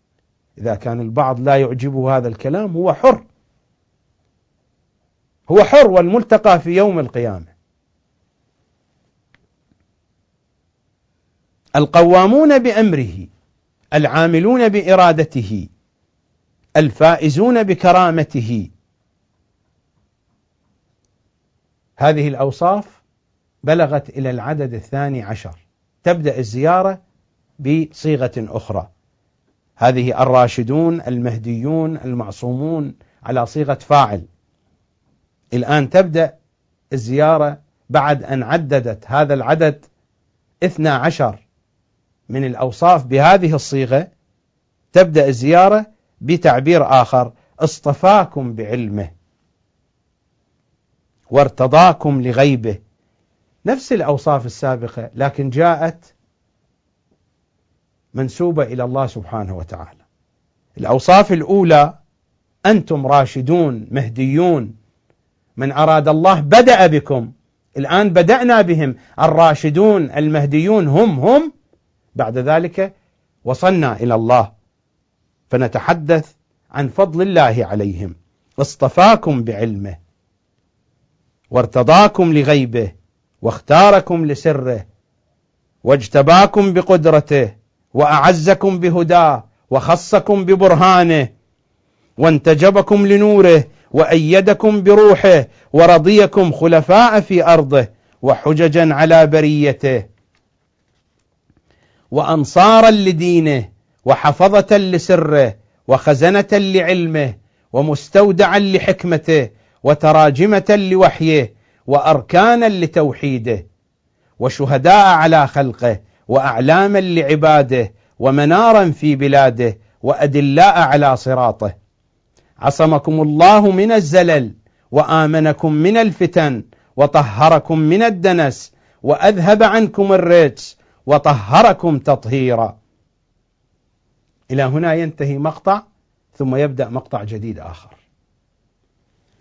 إذا كان البعض لا يعجبه هذا الكلام هو حر. هو حر والملتقى في يوم القيامة. القوامون بأمره العاملون بإرادته الفائزون بكرامته. هذه الأوصاف بلغت إلى العدد الثاني عشر. تبدأ الزيارة بصيغة أخرى. هذه الراشدون المهديون المعصومون على صيغة فاعل. الآن تبدأ الزيارة بعد أن عددت هذا العدد اثنا عشر من الأوصاف بهذه الصيغة. تبدأ الزيارة بتعبير آخر اصطفاكم بعلمه وارتضاكم لغيبه. نفس الأوصاف السابقة لكن جاءت منسوبة إلى الله سبحانه وتعالى. الأوصاف الأولى أنتم راشدون مهديون. من أراد الله بدأ بكم. الآن بدأنا بهم. الراشدون المهديون هم هم. بعد ذلك وصلنا إلى الله. فنتحدث عن فضل الله عليهم. اصطفاكم بعلمه. وارتضاكم لغيبه. واختاركم لسره. واجتباكم بقدرته. وأعزكم بهداه وخصكم ببرهانه وانتجبكم لنوره وأيدكم بروحه ورضيكم خلفاء في أرضه وحججا على بريته وأنصارا لدينه وحفظة لسره وخزنة لعلمه ومستودعا لحكمته وتراجمة لوحيه وأركانا لتوحيده وشهداء على خلقه وأعلاما لعباده ومنارا في بلاده وأدلاء على صراطه. عصمكم الله من الزلل وآمنكم من الفتن وطهركم من الدنس وأذهب عنكم الرجس وطهركم تطهيرا. إلى هنا ينتهي مقطع ثم يبدأ مقطع جديد آخر.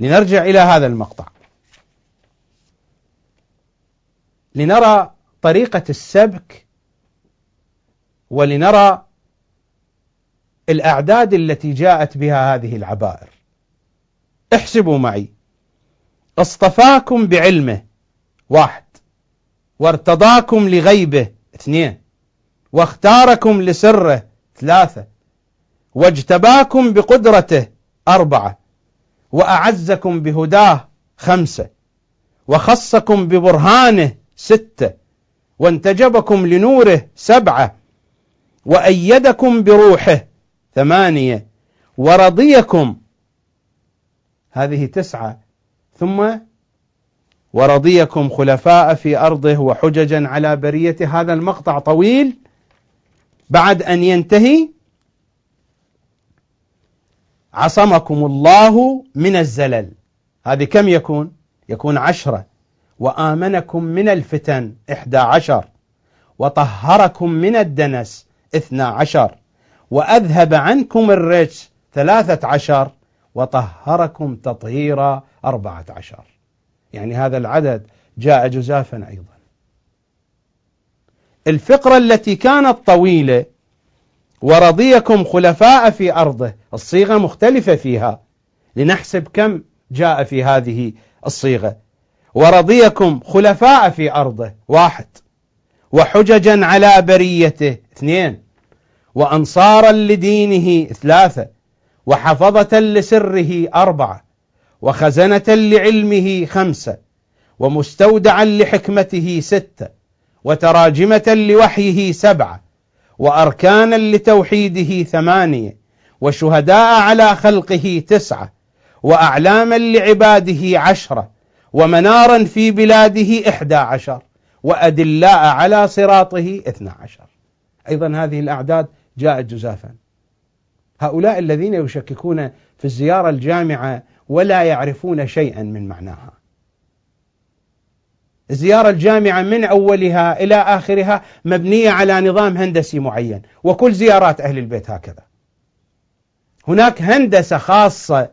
لنرجع إلى هذا المقطع. لنرى طريقة السبك ولنرى الأعداد التي جاءت بها هذه العبائر. احسبوا معي. اصطفاكم بعلمه. واحد. وارتضاكم لغيبه. اثنين. واختاركم لسره. ثلاثة. واجتباكم بقدرته. أربعة. وأعزكم بهداه. خمسة. وخصكم ببرهانه. ستة. وانتجبكم لنوره. سبعة. وأيدكم بروحه. ثمانية. ورضيكم. هذه تسعة. ثم ورضيكم خلفاء في أرضه وحججا على بريته هذا المقطع طويل. بعد أن ينتهي عصمكم الله من الزلل. هذه كم يكون؟ يكون عشرة. وآمنكم من الفتن إحدى عشر. وطهركم من الدنس. اثنا عشر. وأذهب عنكم الرجس ثلاثة عشر وطهركم تطهيرا أربعة عشر. يعني هذا العدد جاء جزافا أيضا. الفقرة التي كانت طويلة ورضيكم خلفاء في أرضه الصيغة مختلفة فيها. لنحسب كم جاء في هذه الصيغة. ورضيكم خلفاء في أرضه واحد. وحججا على بريته اثنين وأنصارا لدينه ثلاثة وحفظة لسره أربعة وخزنة لعلمه خمسة ومستودعا لحكمته ستة وتراجمة لوحيه سبعة وأركانا لتوحيده ثمانية وشهداء على خلقه تسعة وأعلاما لعباده عشرة ومنارا في بلاده إحدى عشر وأدلاء على صراطه اثنى عشر. أيضا هذه الأعداد جاءت جزافا. هؤلاء الذين يشككون في الزيارة الجامعة ولا يعرفون شيئا من معناها. الزيارة الجامعة من أولها إلى آخرها مبنية على نظام هندسي معين وكل زيارات أهل البيت هكذا. هناك هندسة خاصة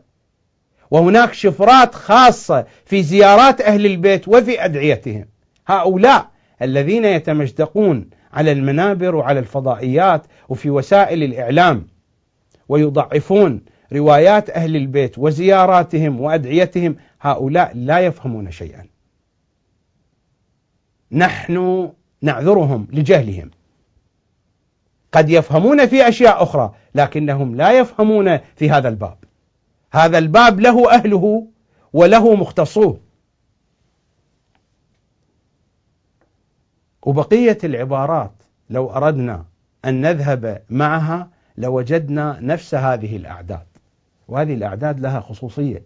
وهناك شفرات خاصة في زيارات أهل البيت وفي أدعيتهم. هؤلاء الذين يتمجدقون على المنابر وعلى الفضائيات وفي وسائل الإعلام. ويضعفون روايات أهل البيت وزياراتهم وأدعيتهم. هؤلاء لا يفهمون شيئا. نحن نعذرهم لجهلهم. قد يفهمون في أشياء أخرى لكنهم لا يفهمون في هذا الباب. هذا الباب له أهله وله مختصوه. وبقية العبارات لو أردنا أن نذهب معها لوجدنا نفس هذه الأعداد. وهذه الأعداد لها خصوصية.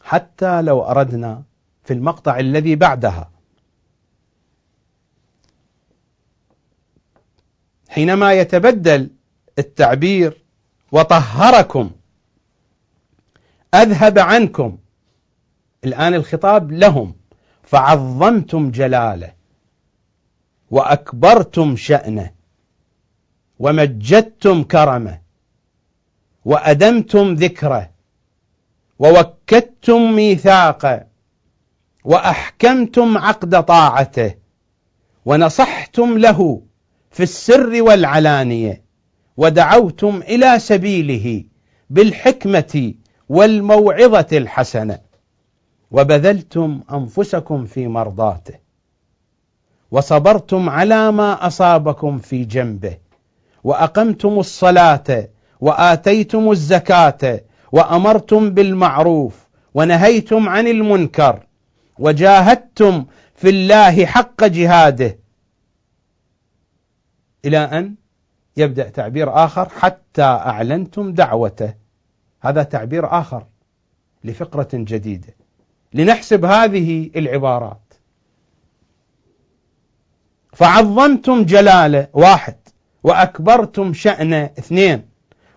حتى لو أردنا في المقطع الذي بعدها. حينما يتبدل التعبير وطهركم أذهب عنكم. الآن الخطاب لهم. فعظمتم جلاله وأكبرتم شأنه ومجدتم كرمه وأدمتم ذكره ووكدتم ميثاقه وأحكمتم عقد طاعته ونصحتم له في السر والعلانية ودعوتم إلى سبيله بالحكمة والموعظة الحسنة. وبذلتم أنفسكم في مرضاته. وصبرتم على ما أصابكم في جنبه. وأقمتم الصلاة وآتيتم الزكاة وأمرتم بالمعروف ونهيتم عن المنكر وجاهدتم في الله حق جهاده. إلى أن يبدأ تعبير آخر حتى أعلنتم دعوته. هذا تعبير آخر لفقرة جديدة. لنحسب هذه العبارات. فعظمتم جلاله واحد وأكبرتم شأنه اثنين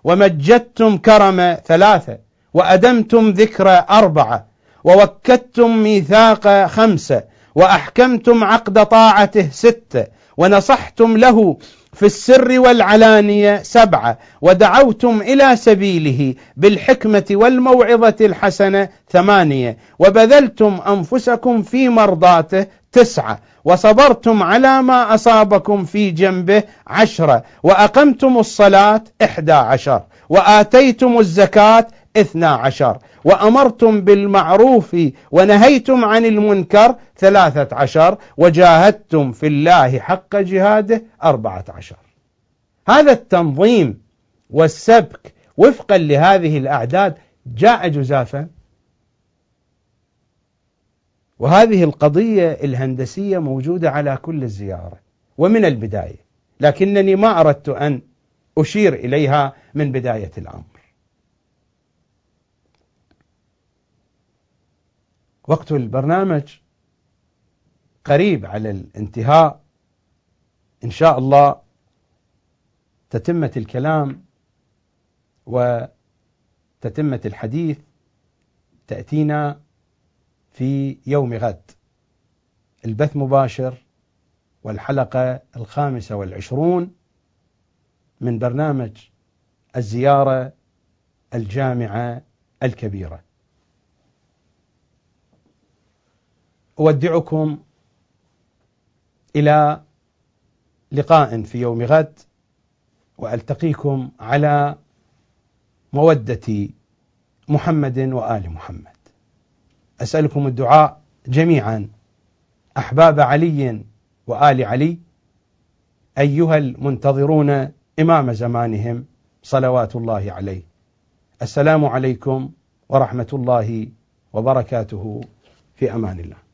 ومجدتم كرمه ثلاثة وأدمتم ذكر أربعة ووكدتم ميثاق خمسة وأحكمتم عقد طاعته ستة ونصحتم له في السر والعلانية سبعة. ودعوتم إلى سبيله بالحكمة والموعظة الحسنة ثمانية. وبذلتم أنفسكم في مرضاته تسعة. وصبرتم على ما أصابكم في جنبه عشرة. وأقمتم الصلاة إحدى عشر. وآتيتم الزكاة اثنا عشر. وأمرتم بالمعروف ونهيتم عن المنكر ثلاثة عشر. وجاهدتم في الله حق جهاده أربعة عشر. هذا التنظيم والسبك وفقا لهذه الأعداد جاء جزافا. وهذه القضية الهندسية موجودة على كل الزيارة ومن البداية. لكنني ما أردت أن أشير إليها من بداية الأمر. وقت البرنامج قريب على الانتهاء إن شاء الله تتمة الكلام وتتمة الحديث تأتينا في يوم غد. البث مباشر والحلقة الخامسة والعشرون من برنامج الزيارة الجامعة الكبيرة. أودعكم إلى لقاء في يوم غد وألتقيكم على مودة محمد وآل محمد. أسألكم الدعاء جميعا. أحباب علي وآل علي أيها المنتظرون إمام زمانهم صلوات الله عليه. السلام عليكم ورحمة الله وبركاته. في أمان الله.